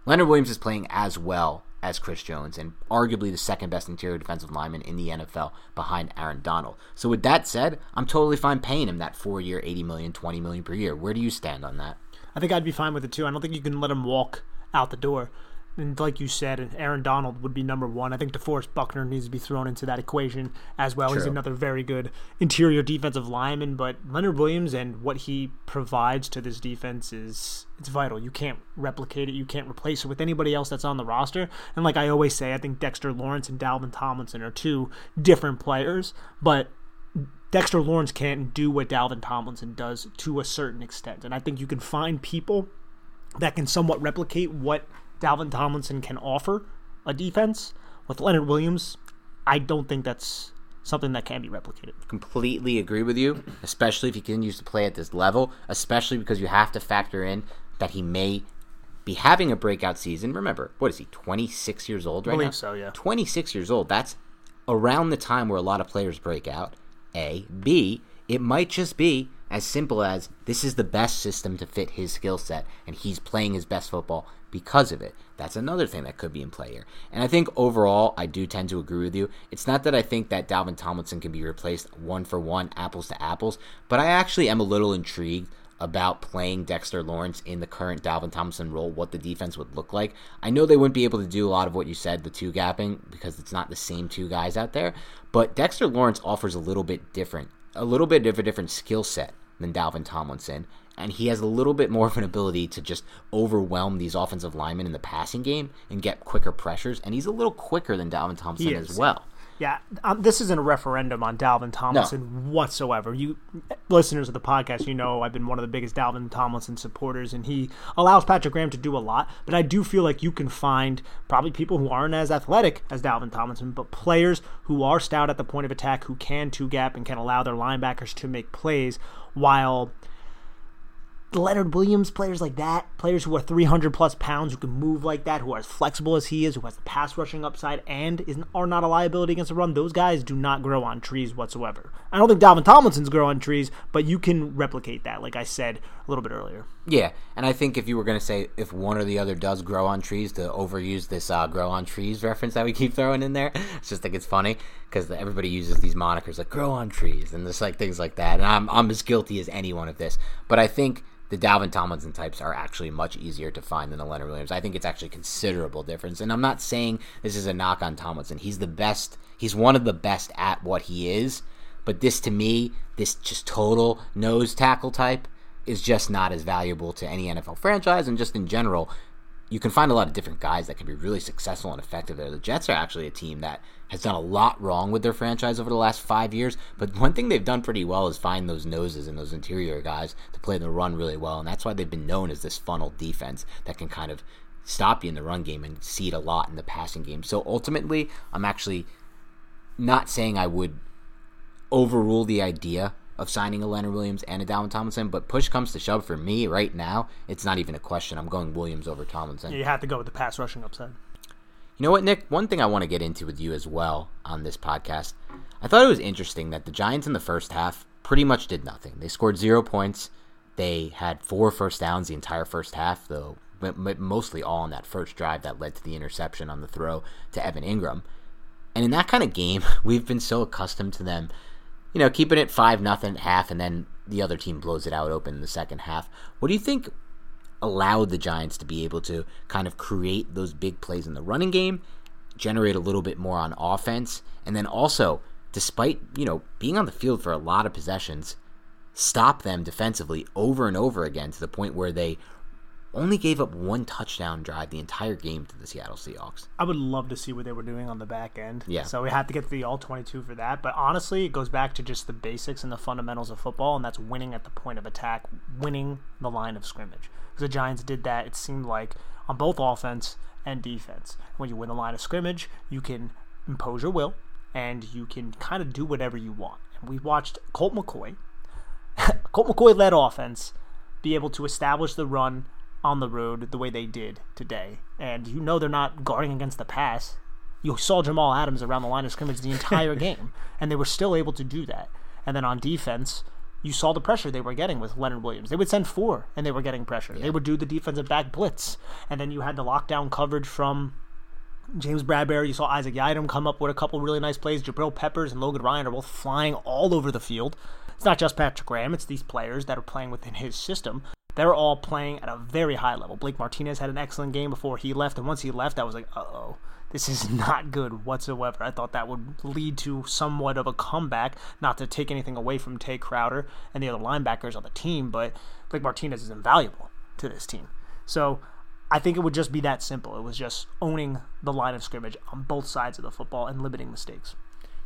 Leonard Williams is playing as well as Chris Jones and arguably the second best interior defensive lineman in the NFL behind Aaron Donald. So with that said, I'm totally fine paying him that 4-year 80 million, 20 million per year. Where do you stand on that? I think I'd be fine with it too. I don't think you can let him walk out the door. And like you said, Aaron Donald would be number one. I think DeForest Buckner needs to be thrown into that equation as well. True. He's another very good interior defensive lineman, but Leonard Williams and what he provides to this defense is it's vital. You can't replicate it. You can't replace it with anybody else that's on the roster. And like I always say, I think Dexter Lawrence and Dalvin Tomlinson are two different players, but Dexter Lawrence can't do what Dalvin Tomlinson does to a certain extent. And I think you can find people that can somewhat replicate what Dalvin Tomlinson can offer a defense. With Leonard Williams, I don't think that's something that can be replicated. Completely agree with you, especially if he continues to play at this level, especially because you have to factor in that he may be having a breakout season. Remember, what is he, 26 years old right I believe now? so, yeah. 26 years old. That's around the time where a lot of players break out. A. B. it might just be as simple as this is the best system to fit his skill set, and he's playing his best football because of it. That's another thing that could be in play here. And I think overall, I do tend to agree with you. It's not that I think that Dalvin Tomlinson can be replaced one for one, apples to apples, but I actually am a little intrigued about playing Dexter Lawrence in the current Dalvin Tomlinson role, what the defense would look like. I know they wouldn't be able to do a lot of what you said, the two gapping, because it's not the same two guys out there, but Dexter Lawrence offers a little bit different, a little bit of a different skill set than Dalvin Tomlinson. And he has a little bit more of an ability to just overwhelm these offensive linemen in the passing game and get quicker pressures. And he's a little quicker than Dalvin Thompson as well. Yeah, um, this isn't a referendum on Dalvin Tomlinson no. whatsoever. You listeners of the podcast, you know I've been one of the biggest Dalvin Tomlinson supporters, and he allows Patrick Graham to do a lot. But I do feel like you can find probably people who aren't as athletic as Dalvin Tomlinson, but players who are stout at the point of attack, who can two gap and can allow their linebackers to make plays while Leonard Williams, players like that, players who are 300 plus pounds, who can move like that, who are as flexible as he is, who has the pass rushing upside, and is, are not a liability against the run, those guys do not grow on trees whatsoever. I don't think Dalvin Tomlinson's grow on trees, but you can replicate that, like I said a little bit earlier. Yeah, and I think if you were going to say if one or the other does grow on trees, to overuse this uh, grow on trees reference that we keep throwing in there, it's just like it's funny because everybody uses these monikers like grow on trees and just like things like that. And I'm, I'm as guilty as anyone of this. But I think the Dalvin Tomlinson types are actually much easier to find than the Leonard Williams. I think it's actually considerable difference. And I'm not saying this is a knock on Tomlinson. He's the best. He's one of the best at what he is. But this to me, this just total nose tackle type is just not as valuable to any NFL franchise and just in general you can find a lot of different guys that can be really successful and effective there. The Jets are actually a team that has done a lot wrong with their franchise over the last five years, but one thing they've done pretty well is find those noses and those interior guys to play the run really well, and that's why they've been known as this funnel defense that can kind of stop you in the run game and cede a lot in the passing game. So ultimately, I'm actually not saying I would overrule the idea of signing a Leonard Williams and a Dalvin Tomlinson, but push comes to shove for me right now, it's not even a question. I'm going Williams over Tomlinson. Yeah, you have to go with the pass rushing upside. You know what, Nick? One thing I want to get into with you as well on this podcast. I thought it was interesting that the Giants in the first half pretty much did nothing. They scored zero points. They had four first downs the entire first half, though mostly all on that first drive that led to the interception on the throw to Evan Engram. And in that kind of game, we've been so accustomed to them you know, keeping it five nothing half, and then the other team blows it out open in the second half. What do you think allowed the Giants to be able to kind of create those big plays in the running game, generate a little bit more on offense, and then also, despite you know being on the field for a lot of possessions, stop them defensively over and over again to the point where they only gave up one touchdown drive the entire game to the Seattle Seahawks. I would love to see what they were doing on the back end. Yeah. So we have to get to the all 22 for that. But honestly, it goes back to just the basics and the fundamentals of football, and that's winning at the point of attack, winning the line of scrimmage. Because the Giants did that, it seemed like, on both offense and defense. When you win the line of scrimmage, you can impose your will, and you can kind of do whatever you want. And we watched Colt McCoy, Colt McCoy led offense, be able to establish the run on the road the way they did today. And you know they're not guarding against the pass. You saw Jamal Adams around the line of scrimmage the entire game, and they were still able to do that. And then on defense, you saw the pressure they were getting with Leonard Williams. They would send four, and they were getting pressure. Yeah. They would do the defensive back blitz, and then you had the lockdown coverage from James Bradberry. You saw Isaac Yiadom come up with a couple really nice plays. Jabril Peppers and Logan Ryan are both flying all over the field. It's not just Patrick Graham; it's these players that are playing within his system they're all playing at a very high level. Blake Martinez had an excellent game before he left, and once he left, I was like, uh oh, this is not good whatsoever. I thought that would lead to somewhat of a comeback, not to take anything away from Tae Crowder and the other linebackers on the team, but Blake Martinez is invaluable to this team. So I think it would just be that simple. It was just owning the line of scrimmage on both sides of the football and limiting mistakes.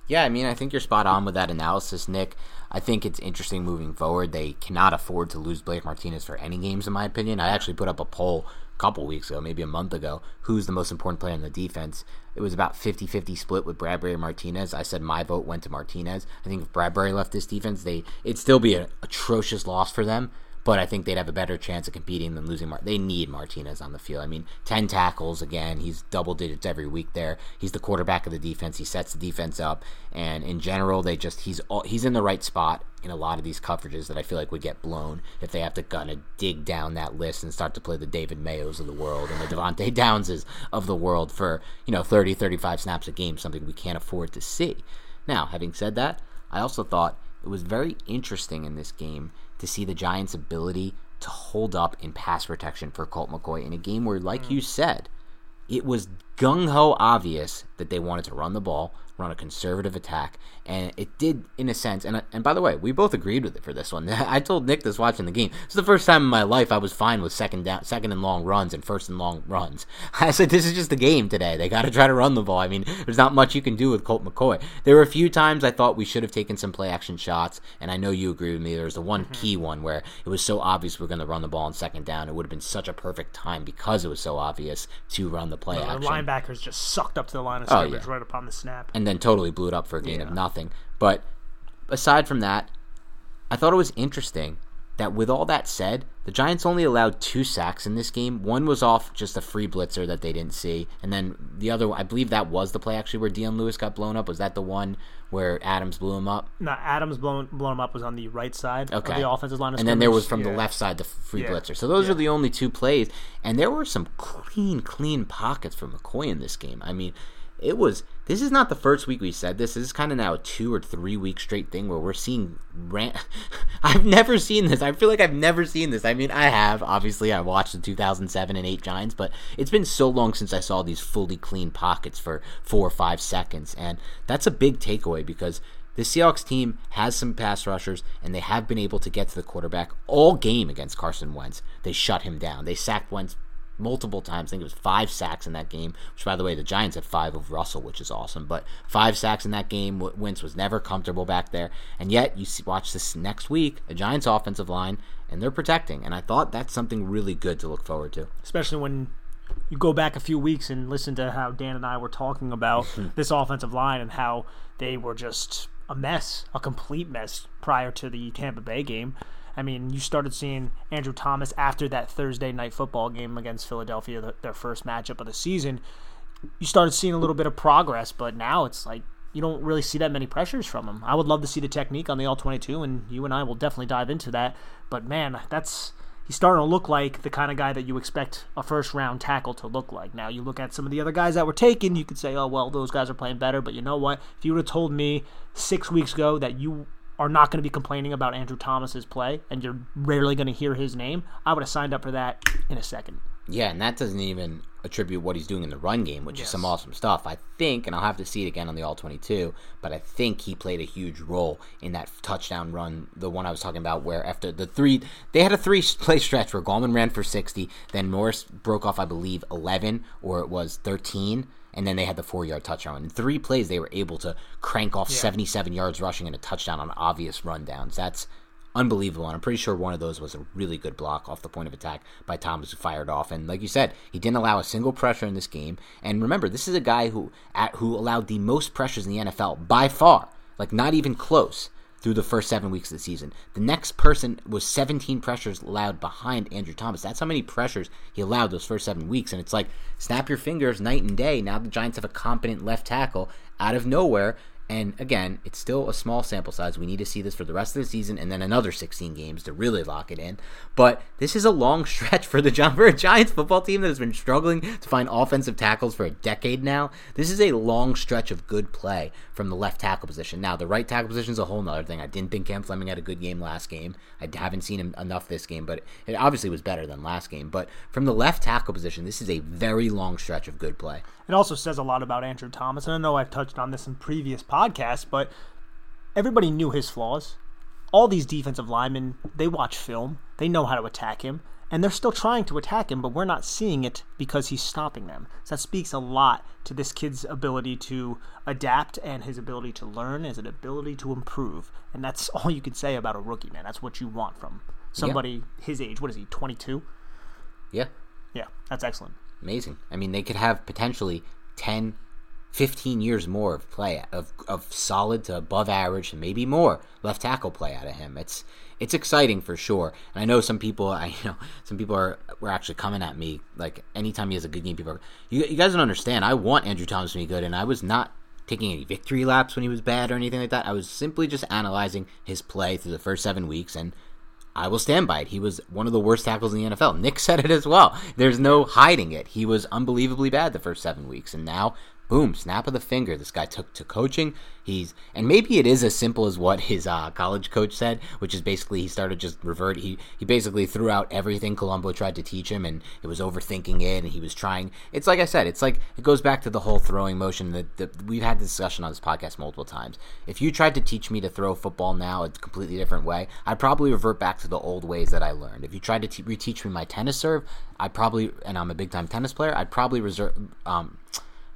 Yeah, I mean, I think you're spot on with that analysis, Nick. I think it's interesting moving forward. They cannot afford to lose Blake Martinez for any games, in my opinion. I actually put up a poll a couple weeks ago, maybe a month ago, who's the most important player in the defense. It was about 50 50 split with Bradberry and Martinez. I said my vote went to Martinez. I think if Bradberry left this defense, they it'd still be an atrocious loss for them. But I think they'd have a better chance of competing than losing. Mar- they need Martinez on the field. I mean, ten tackles again. He's double digits every week there. He's the quarterback of the defense. He sets the defense up, and in general, they just he's all, he's in the right spot in a lot of these coverages that I feel like would get blown if they have to kind of dig down that list and start to play the David Mayos of the world and the Devontae Downses of the world for, you know, 30, 35 snaps a game, something we can't afford to see. Now, having said that, I also thought it was very interesting in this game to see the Giants' ability to hold up in pass protection for Colt McCoy in a game where, like mm. you said, it was gung ho obvious that they wanted to run the ball, run a conservative attack, and it did in a sense. And and by the way, we both agreed with it for this one. I told Nick this watching the game. It's the first time in my life I was fine with second down, second and long runs and first and long runs. I said this is just the game today. They got to try to run the ball. I mean, there's not much you can do with Colt McCoy. There were a few times I thought we should have taken some play action shots, and I know you agree with me. There was the one mm-hmm. key one where it was so obvious we are going to run the ball on second down. It would have been such a perfect time because it was so obvious to run the play action. Linebackers just sucked up to the line of oh, scrimmage oh, yeah. right upon the snap, and then totally blew it up for a gain yeah. of nothing. But aside from that, I thought it was interesting that with all that said, the Giants only allowed two sacks in this game. One was off just a free blitzer that they didn't see, and then the other, I believe that was the play actually where Dion Lewis got blown up. Was that the one where Adams blew him up? No, Adams blown blown him up was on the right side okay. of the offensive line. and then there was from yeah. the left side the free yeah. blitzer. So those yeah. are the only two plays, and there were some clean, clean pockets for McCoy in this game. I mean, it was this is not the first week we said this. This is kind of now a two or three week straight thing where we're seeing rant. I've never seen this. I feel like I've never seen this. I mean, I have. Obviously, I watched the 2007 and 8 Giants, but it's been so long since I saw these fully clean pockets for four or five seconds. And that's a big takeaway because the Seahawks team has some pass rushers, and they have been able to get to the quarterback all game against Carson Wentz. They shut him down. They sacked Wentz multiple times. I think it was five sacks in that game, which, by the way, the Giants had five of Russell, which is awesome. But five sacks in that game. Wentz was never comfortable back there. And yet, you see, watch this next week, a Giants offensive line, and they're protecting. And I thought that's something really good to look forward to. Especially when you go back a few weeks and listen to how Dan and I were talking about this offensive line and how they were just a mess, a complete mess prior to the Tampa Bay game. I mean, you started seeing Andrew Thomas after that Thursday night football game against Philadelphia, their first matchup of the season. You started seeing a little bit of progress, but now it's like you don't really see that many pressures from him. I would love to see the technique on the all 22, and you and I will definitely dive into that. But man, that's he's starting to look like the kind of guy that you expect a first round tackle to look like. Now, you look at some of the other guys that were taken, you could say, oh, well, those guys are playing better. But you know what? If you would have told me six weeks ago that you are not going to be complaining about Andrew Thomas's play and you're rarely going to hear his name, I would have signed up for that in a second. Yeah, and that doesn't even attribute what he's doing in the run game, which yes. is some awesome stuff. I think, and I'll have to see it again on the All 22, but I think he played a huge role in that touchdown run, the one I was talking about, where after the three, they had a three play stretch where Gallman ran for 60, then Morris broke off, I believe, 11, or it was 13 and then they had the four yard touchdown. In three plays, they were able to crank off yeah. 77 yards rushing and a touchdown on obvious rundowns. That's unbelievable. And I'm pretty sure one of those was a really good block off the point of attack by Thomas, who fired off. And like you said, he didn't allow a single pressure in this game. And remember, this is a guy who at, who allowed the most pressures in the NFL by far, like not even close through the first seven weeks of the season. The next person was 17 pressures allowed behind Andrew Thomas. That's how many pressures he allowed those first seven weeks. And it's like, snap your fingers night and day. Now the Giants have a competent left tackle out of nowhere. And again, it's still a small sample size. We need to see this for the rest of the season and then another 16 games to really lock it in. But this is a long stretch for the for a Giants football team that has been struggling to find offensive tackles for a decade now. This is a long stretch of good play from the left tackle position. Now, the right tackle position is a whole other thing. I didn't think Cam Fleming had a good game last game. I haven't seen him enough this game, but it obviously was better than last game. But from the left tackle position, this is a very long stretch of good play. It also says a lot about Andrew Thomas. And I know I've touched on this in previous podcasts, but everybody knew his flaws. All these defensive linemen, they watch film, they know how to attack him, and they're still trying to attack him, but we're not seeing it because he's stopping them. So that speaks a lot to this kid's ability to adapt and his ability to learn, his ability to improve. And that's all you could say about a rookie, man. That's what you want from somebody yeah. his age. What is he, 22? Yeah. Yeah, that's excellent amazing. I mean, they could have potentially 10 15 years more of play of of solid to above average and maybe more left tackle play out of him. It's it's exciting for sure. And I know some people, I you know, some people are were actually coming at me like anytime he has a good game. People, are, you you guys don't understand. I want Andrew Thomas to be good, and I was not taking any victory laps when he was bad or anything like that. I was simply just analyzing his play through the first seven weeks, and I will stand by it. He was one of the worst tackles in the NFL. Nick said it as well. There's no hiding it. He was unbelievably bad the first seven weeks, and now boom, snap of the finger. This guy took to coaching. He's and maybe it is as simple as what his uh, college coach said, which is basically he started just revert. He he basically threw out everything Colombo tried to teach him, and it was overthinking it, and he was trying. It's like I said, it's like it goes back to the whole throwing motion that, that we've had this discussion on this podcast multiple times. If you tried to teach me to throw football now it's a completely different way, I'd probably revert back to the old ways that I learned. If you tried to te- reteach me my tennis serve, I probably and I'm a big time tennis player, I'd probably reserve. Um,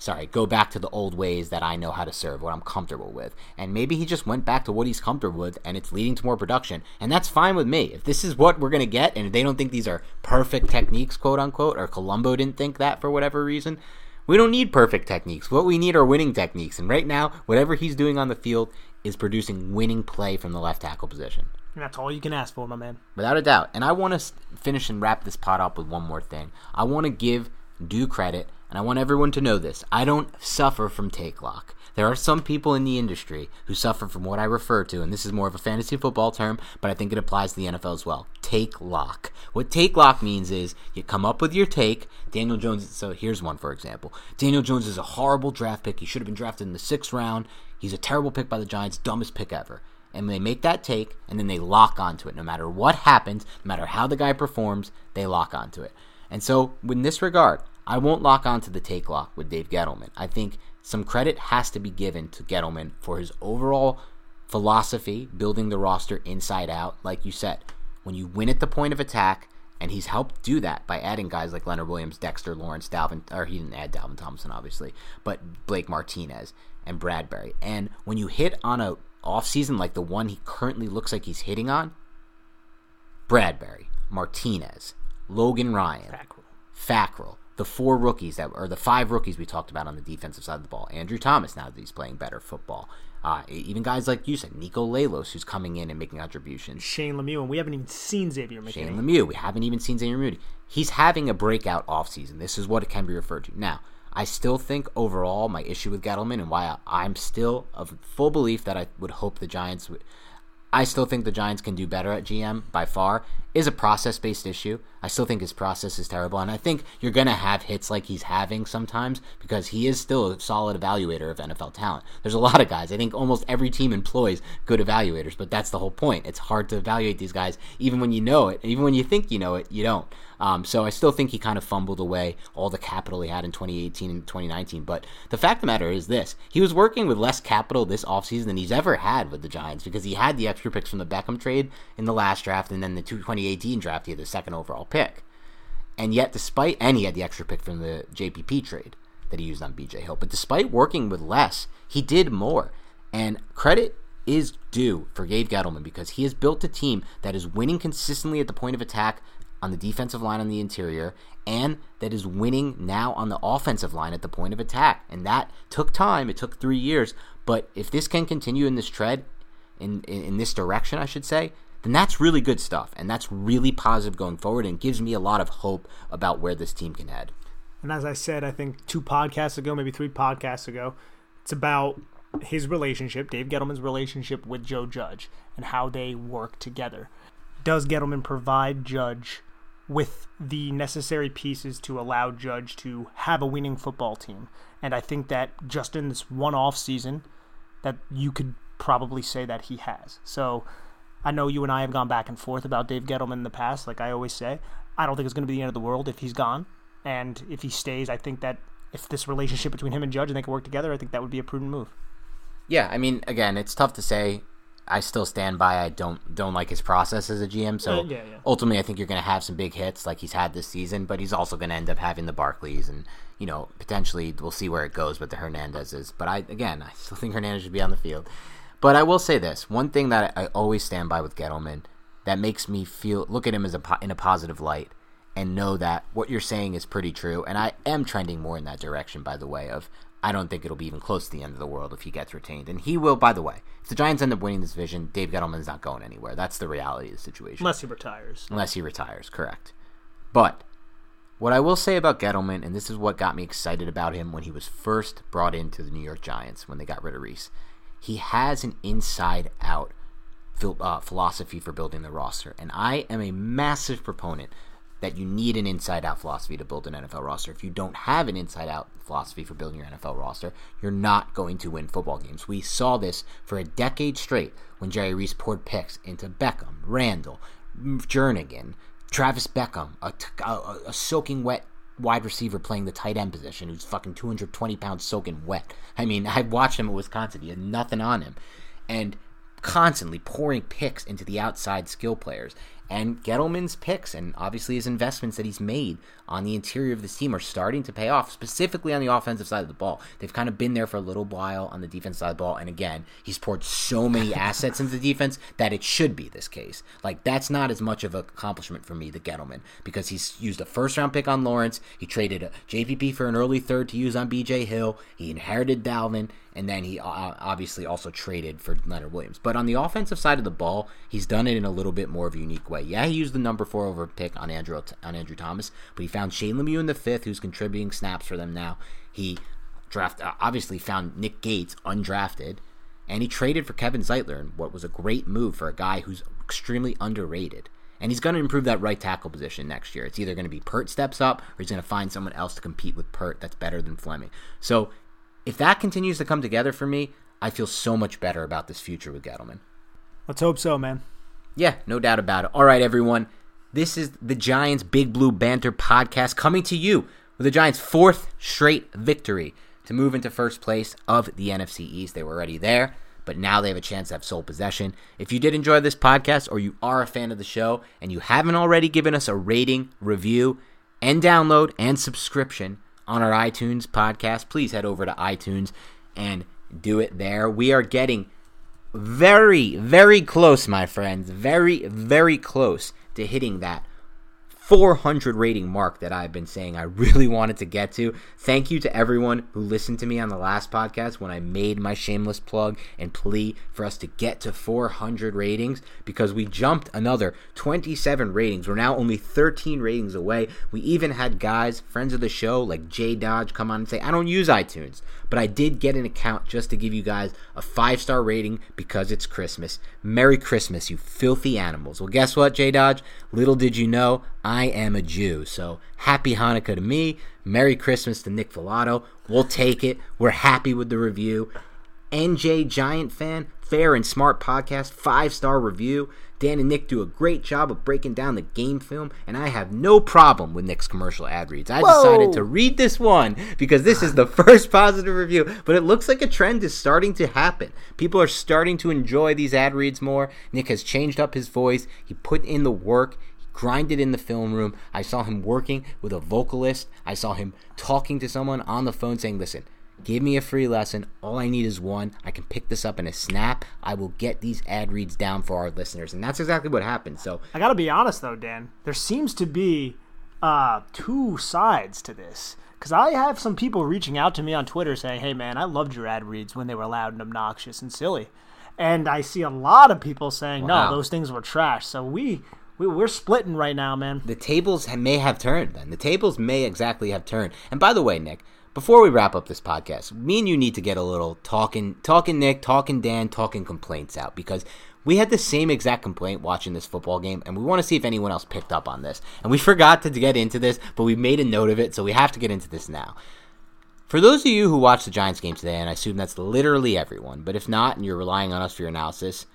sorry, go back to the old ways that I know how to serve, what I'm comfortable with. And maybe he just went back to what he's comfortable with and it's leading to more production. And that's fine with me. If this is what we're going to get and if they don't think these are perfect techniques, quote unquote, or Colombo didn't think that for whatever reason, we don't need perfect techniques. What we need are winning techniques. And right now, whatever he's doing on the field is producing winning play from the left tackle position. And that's all you can ask for, my man. Without a doubt. And I want to finish and wrap this pot up with one more thing. I want to give due credit and I want everyone to know this. I don't suffer from take lock. There are some people in the industry who suffer from what I refer to, and this is more of a fantasy football term, but I think it applies to the NFL as well. Take lock. What take lock means is you come up with your take. Daniel Jones, so here's one for example. Daniel Jones is a horrible draft pick. He should have been drafted in the sixth round. He's a terrible pick by the Giants, dumbest pick ever. And they make that take, and then they lock onto it. No matter what happens, no matter how the guy performs, they lock onto it. And so, in this regard, I won't lock onto the take lock with Dave Gettleman. I think some credit has to be given to Gettleman for his overall philosophy, building the roster inside out. Like you said, when you win at the point of attack, and he's helped do that by adding guys like Leonard Williams, Dexter Lawrence, Dalvin, or he didn't add Dalvin Thompson, obviously, but Blake Martinez and Bradberry. And when you hit on a offseason like the one he currently looks like he's hitting on, Bradberry, Martinez, Logan Ryan, Fackrell the four rookies that or the five rookies we talked about on the defensive side of the ball. Andrew Thomas now that he's playing better football. Uh, even guys like you said, Niko Lalos, who's coming in and making contributions. Shane Lemieux, and we haven't even seen Xavier McKinney. Shane Lemieux, we haven't even seen Xavier McKinney. He's having a breakout offseason. This is what it can be referred to. Now, I still think overall my issue with Gettleman and why I'm still of full belief that I would hope the Giants would. I still think the Giants can do better at GM by far is a process based issue. I still think his process is terrible, and I think you're going to have hits like he's having sometimes because he is still a solid evaluator of NFL talent. There's a lot of guys. I think almost every team employs good evaluators, but that's the whole point. It's hard to evaluate these guys even when you know it. Even when you think you know it, you don't. Um, so I still think he kind of fumbled away all the capital he had in 2018 and 2019. But the fact of the matter is this he was working with less capital this offseason than he's ever had with the Giants because he had the extra picks from the Beckham trade in the last draft and then the 2018 draft, he had the second overall pick. And yet, despite, and he had the extra pick from the JPP trade that he used on BJ Hill. But despite working with less, he did more. And credit is due for Gabe Gettleman because he has built a team that is winning consistently at the point of attack on the defensive line on the interior and that is winning now on the offensive line at the point of attack. And that took time. It took three years. But if this can continue in this tread, in, in, in this direction, I should say, then that's really good stuff. And that's really positive going forward and gives me a lot of hope about where this team can head. And as I said, I think two podcasts ago, maybe three podcasts ago, it's about his relationship, Dave Gettleman's relationship with Joe Judge, and how they work together. Does Gettleman provide Judge with the necessary pieces to allow Judge to have a winning football team. And I think that just in this one off season, that you could probably say that he has. So I know you and I have gone back and forth about Dave Gettleman in the past. Like I always say, I don't think it's going to be the end of the world if he's gone. And if he stays, I think that if this relationship between him and Judge and they can work together, I think that would be a prudent move. Yeah, I mean, again, it's tough to say I still stand by. I don't don't like his process as a GM. So uh, yeah, yeah. ultimately, I think you're going to have some big hits like he's had this season, but he's also going to end up having the Barkleys, and you know potentially we'll see where it goes with the Hernandezes. But I again, I still think Hernandez should be on the field. But I will say this: one thing that I always stand by with Gettleman that makes me feel look at him as a in a positive light and know that what you're saying is pretty true. And I am trending more in that direction, by the way, of I don't think it'll be even close to the end of the world if he gets retained. And he will, by the way, if the Giants end up winning this division, Dave Gettleman's not going anywhere. That's the reality of the situation. Unless he retires. Unless he retires, correct. But what I will say about Gettleman, and this is what got me excited about him when he was first brought into the New York Giants when they got rid of Reese, he has an inside out uh, philosophy for building the roster. And I am a massive proponent that you need an inside out philosophy to build an NFL roster. If you don't have an inside out philosophy for building your NFL roster, you're not going to win football games. We saw this for a decade straight when Jerry Reese poured picks into Beckham, Randall, Jernigan, Travis Beckum, a, a, a soaking wet wide receiver playing the tight end position who's fucking 220 pounds soaking wet. I mean, I watched him at Wisconsin. He had nothing on him. And constantly pouring picks into the outside skill players. And Gettleman's picks and obviously his investments that he's made on the interior of this team are starting to pay off, specifically on the offensive side of the ball. They've kind of been there for a little while on the defense side of the ball. And again, he's poured so many assets into the defense that it should be this case. Like, that's not as much of an accomplishment for me, the Gettleman, because he's used a first round pick on Lawrence. He traded uh, a JPP for an early third to use on BJ Hill. He inherited Dalvin and then he obviously also traded for Leonard Williams. But on the offensive side of the ball, he's done it in a little bit more of a unique way. Yeah, he used the number four over pick on Andrew on Andrew Thomas, but he found Shane Lemieux in the fifth, who's contributing snaps for them now. He draft uh, obviously found Nick Gates undrafted, and he traded for Kevin Zeitler, and what was a great move for a guy who's extremely underrated. And he's going to improve that right tackle position next year. It's either going to be Peart steps up, or he's going to find someone else to compete with Peart that's better than Fleming. So if that continues to come together for me, I feel so much better about this future with Gettleman. Let's hope so, man. Yeah, no doubt about it. All right, everyone. This is the Giants Big Blue Banter podcast coming to you with the Giants' fourth straight victory to move into first place of the NFC East. They were already there, but now they have a chance to have sole possession. If you did enjoy this podcast or you are a fan of the show and you haven't already given us a rating, review, and download and subscription, on our iTunes podcast, please head over to iTunes and do it there. We are getting very, very close, my friends. Very, very close to hitting that 400 rating mark that I've been saying I really wanted to get to. Thank you to everyone who listened to me on the last podcast when I made my shameless plug and plea for us to get to 400 ratings because we jumped another 27 ratings. We're now only 13 ratings away. We even had guys, friends of the show like Jay Dodge, come on and say, I don't use iTunes, but I did get an account just to give you guys a five star rating because it's Christmas. Merry Christmas, you filthy animals. Well, guess what, Jay Dodge? Little did you know, I am a Jew. So happy Hanukkah to me. Merry Christmas to Nick Filato. We'll take it. We're happy with the review. NJ Giant fan, fair and smart podcast, five star review. Dan and Nick do a great job of breaking down the game film, and I have no problem with Nick's commercial ad reads. I Whoa. decided to read this one because this is the first positive review, but it looks like a trend is starting to happen. People are starting to enjoy these ad reads more. Nick has changed up his voice, he put in the work, grinded in the film room. I saw him working with a vocalist. I saw him talking to someone on the phone saying, Listen, give me a free lesson. All I need is one. I can pick this up in a snap. I will get these ad reads down for our listeners. And that's exactly what happened. So I got to be honest, though, Dan. There seems to be uh, two sides to this. Because I have some people reaching out to me on Twitter saying, hey, man, I loved your ad reads when they were loud and obnoxious and silly. And I see a lot of people saying, wow. no, those things were trash. So we we, we're splitting right now, man. The tables may have turned then. The tables may exactly have turned. And by the way, Nick, before we wrap up this podcast, me and you need to get a little talking, talking Nick, talking Dan, talking complaints out because we had the same exact complaint watching this football game, and we want to see if anyone else picked up on this. And we forgot to get into this, but we made a note of it, so we have to get into this now. For those of you who watched the Giants game today, and I assume that's literally everyone, but if not, and you're relying on us for your analysis,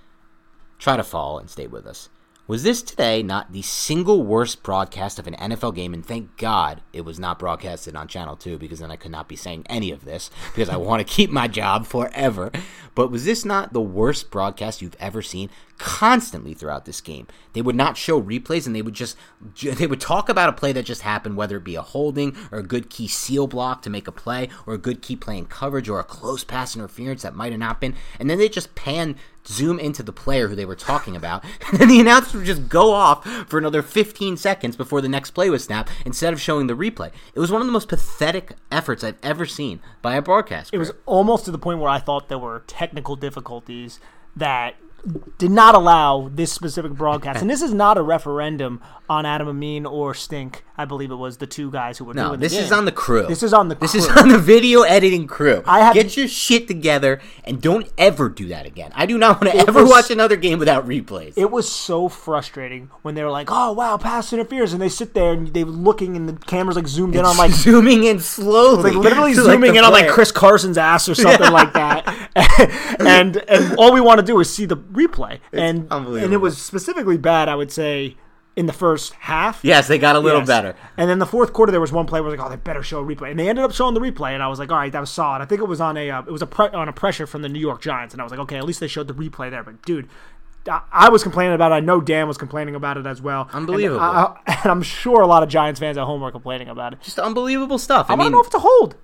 try to follow and stay with us. Was this today not the single worst broadcast of an NFL game? And thank God it was not broadcasted on Channel 2 because then I could not be saying any of this because I want to keep my job forever. But was this not the worst broadcast you've ever seen? Constantly throughout this game, they would not show replays and they would just they would talk about a play that just happened, whether it be a holding or a good key seal block to make a play, or a good key playing coverage, or a close pass interference that might have not been, and then they just pan zoom into the player who they were talking about, and then the announcer would just go off for another 15 seconds before the next play was snapped instead of showing the replay. It was one of the most pathetic efforts I've ever seen by a broadcast. It was almost to the point where I thought there were technical difficulties that did not allow this specific broadcast. And this is not a referendum on Adam Amin or Stink. I believe it was the two guys who were no, doing this is on the crew. This is on the crew. This is on the video editing crew. I have- Get your shit together and don't ever do that again. I do not want to ever was- watch another game without replays. It was so frustrating when they were like, "Oh wow, pass interference," and they sit there and they were looking, and the cameras like zoomed in on like zooming in slowly, like literally like, zooming the in on like. Chris Carson's ass or something like that, and and all we want to do is see the replay, and and it was specifically bad, I would say, in the first half. Yes, they got a little Yes. better. And then the fourth quarter, there was one play where I was like, "Oh, they better show a replay," and they ended up showing the replay, and I was like, "All right, that was solid." I think it was on a uh, it was a pre- on a pressure from the New York Giants, and I was like, "Okay, at least they showed the replay there." But dude. I- I was complaining about it. I know Dan was complaining about it as well. Unbelievable. And, I, I'm sure a lot of Giants fans at home were complaining about it. Just unbelievable stuff. I, I, mean, to know if it's a hold.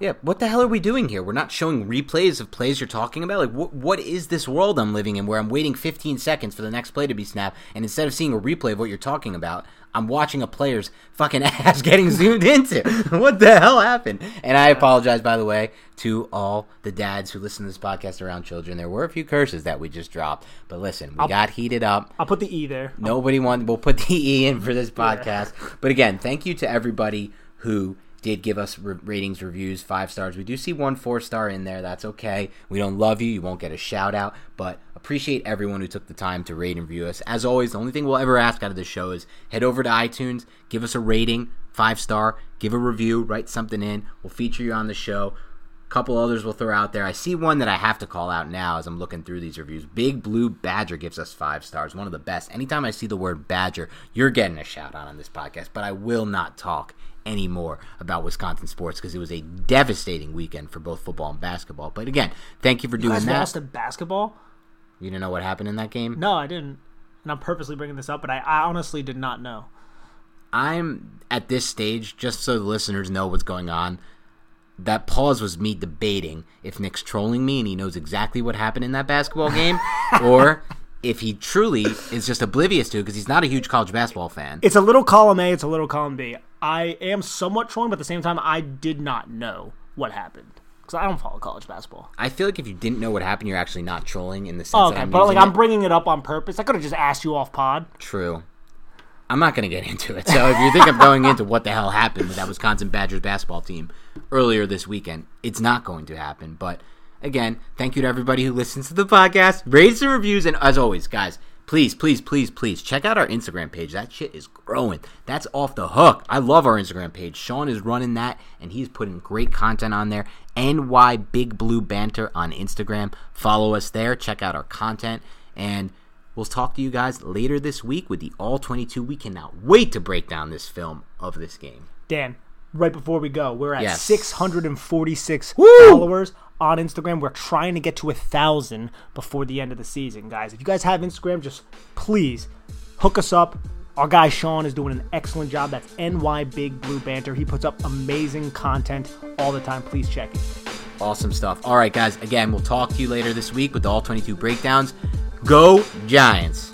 Yeah, what the hell are we doing here? We're not showing replays of plays you're talking about. Like, what what is this world I'm living in where I'm waiting 15 seconds for the next play to be snapped, and instead of seeing a replay of what you're talking about, I'm watching a player's fucking ass getting zoomed into. what the hell happened? And I apologize, by the way, to all the dads who listen to this podcast around children. There were a few curses that we just dropped, but listen, we got heated up. I'll put the E there. Nobody wanted. We'll put the E in for this podcast. But again, thank you to everybody who did give us re- ratings, reviews, five stars. We do see one four star in there. That's okay. We don't love you. You won't get a shout out, but appreciate everyone who took the time to rate and review us. As always, the only thing we'll ever ask out of this show is head over to iTunes, give us a rating, five star, give a review, write something in. We'll feature you on the show A couple others we'll throw out there. I see one that I have to call out now as I'm looking through these reviews. Big Blue Badger gives us five stars, one of the best. Anytime I see the word Badger, you're getting a shout out on this podcast, but I will not talk anymore about Wisconsin sports because it was a devastating weekend for both football and basketball. But again, thank you for You doing guys that. lost basketball? You didn't know what happened in that game? No, I didn't. And I'm purposely bringing this up, but I, I honestly did not know. I'm at this stage, just so the listeners know what's going on. That pause was me debating if Nick's trolling me and he knows exactly what happened in that basketball game, or if he truly is just oblivious to it because he's not a huge college basketball fan. It's a little column A, it's a little column B. I am somewhat trolling, but at the same time, I did not know what happened because I don't follow college basketball. I feel like if you didn't know what happened, you're actually not trolling in the sense Oh, that okay, I'm but like using I'm bringing it up on purpose. I could have just asked you off pod. True. I'm not going to get into it. So if you think I'm going into what the hell happened with that Wisconsin Badgers basketball team earlier this weekend, it's not going to happen. But again, thank you to everybody who listens to the podcast, rates and reviews, and as always, guys, please, please, please, please check out our Instagram page. That shit is growing. That's off the hook. I love our Instagram page. Sean is running that, and he's putting great content on there. NY Big Blue Banter on Instagram. Follow us there. Check out our content and. We'll talk to you guys later this week with the All 22. We cannot wait to break down this film of this game. Dan, right before we go, we're at Yes. 646 followers on Instagram. We're trying to get to a thousand before the end of the season, guys. If you guys have Instagram, just please hook us up. Our guy Sean is doing an excellent job. That's NY Big Blue Banter. He puts up amazing content all the time. Please check it. Awesome stuff. All right, guys. Again, we'll talk to you later this week with the All 22 breakdowns. Go Giants.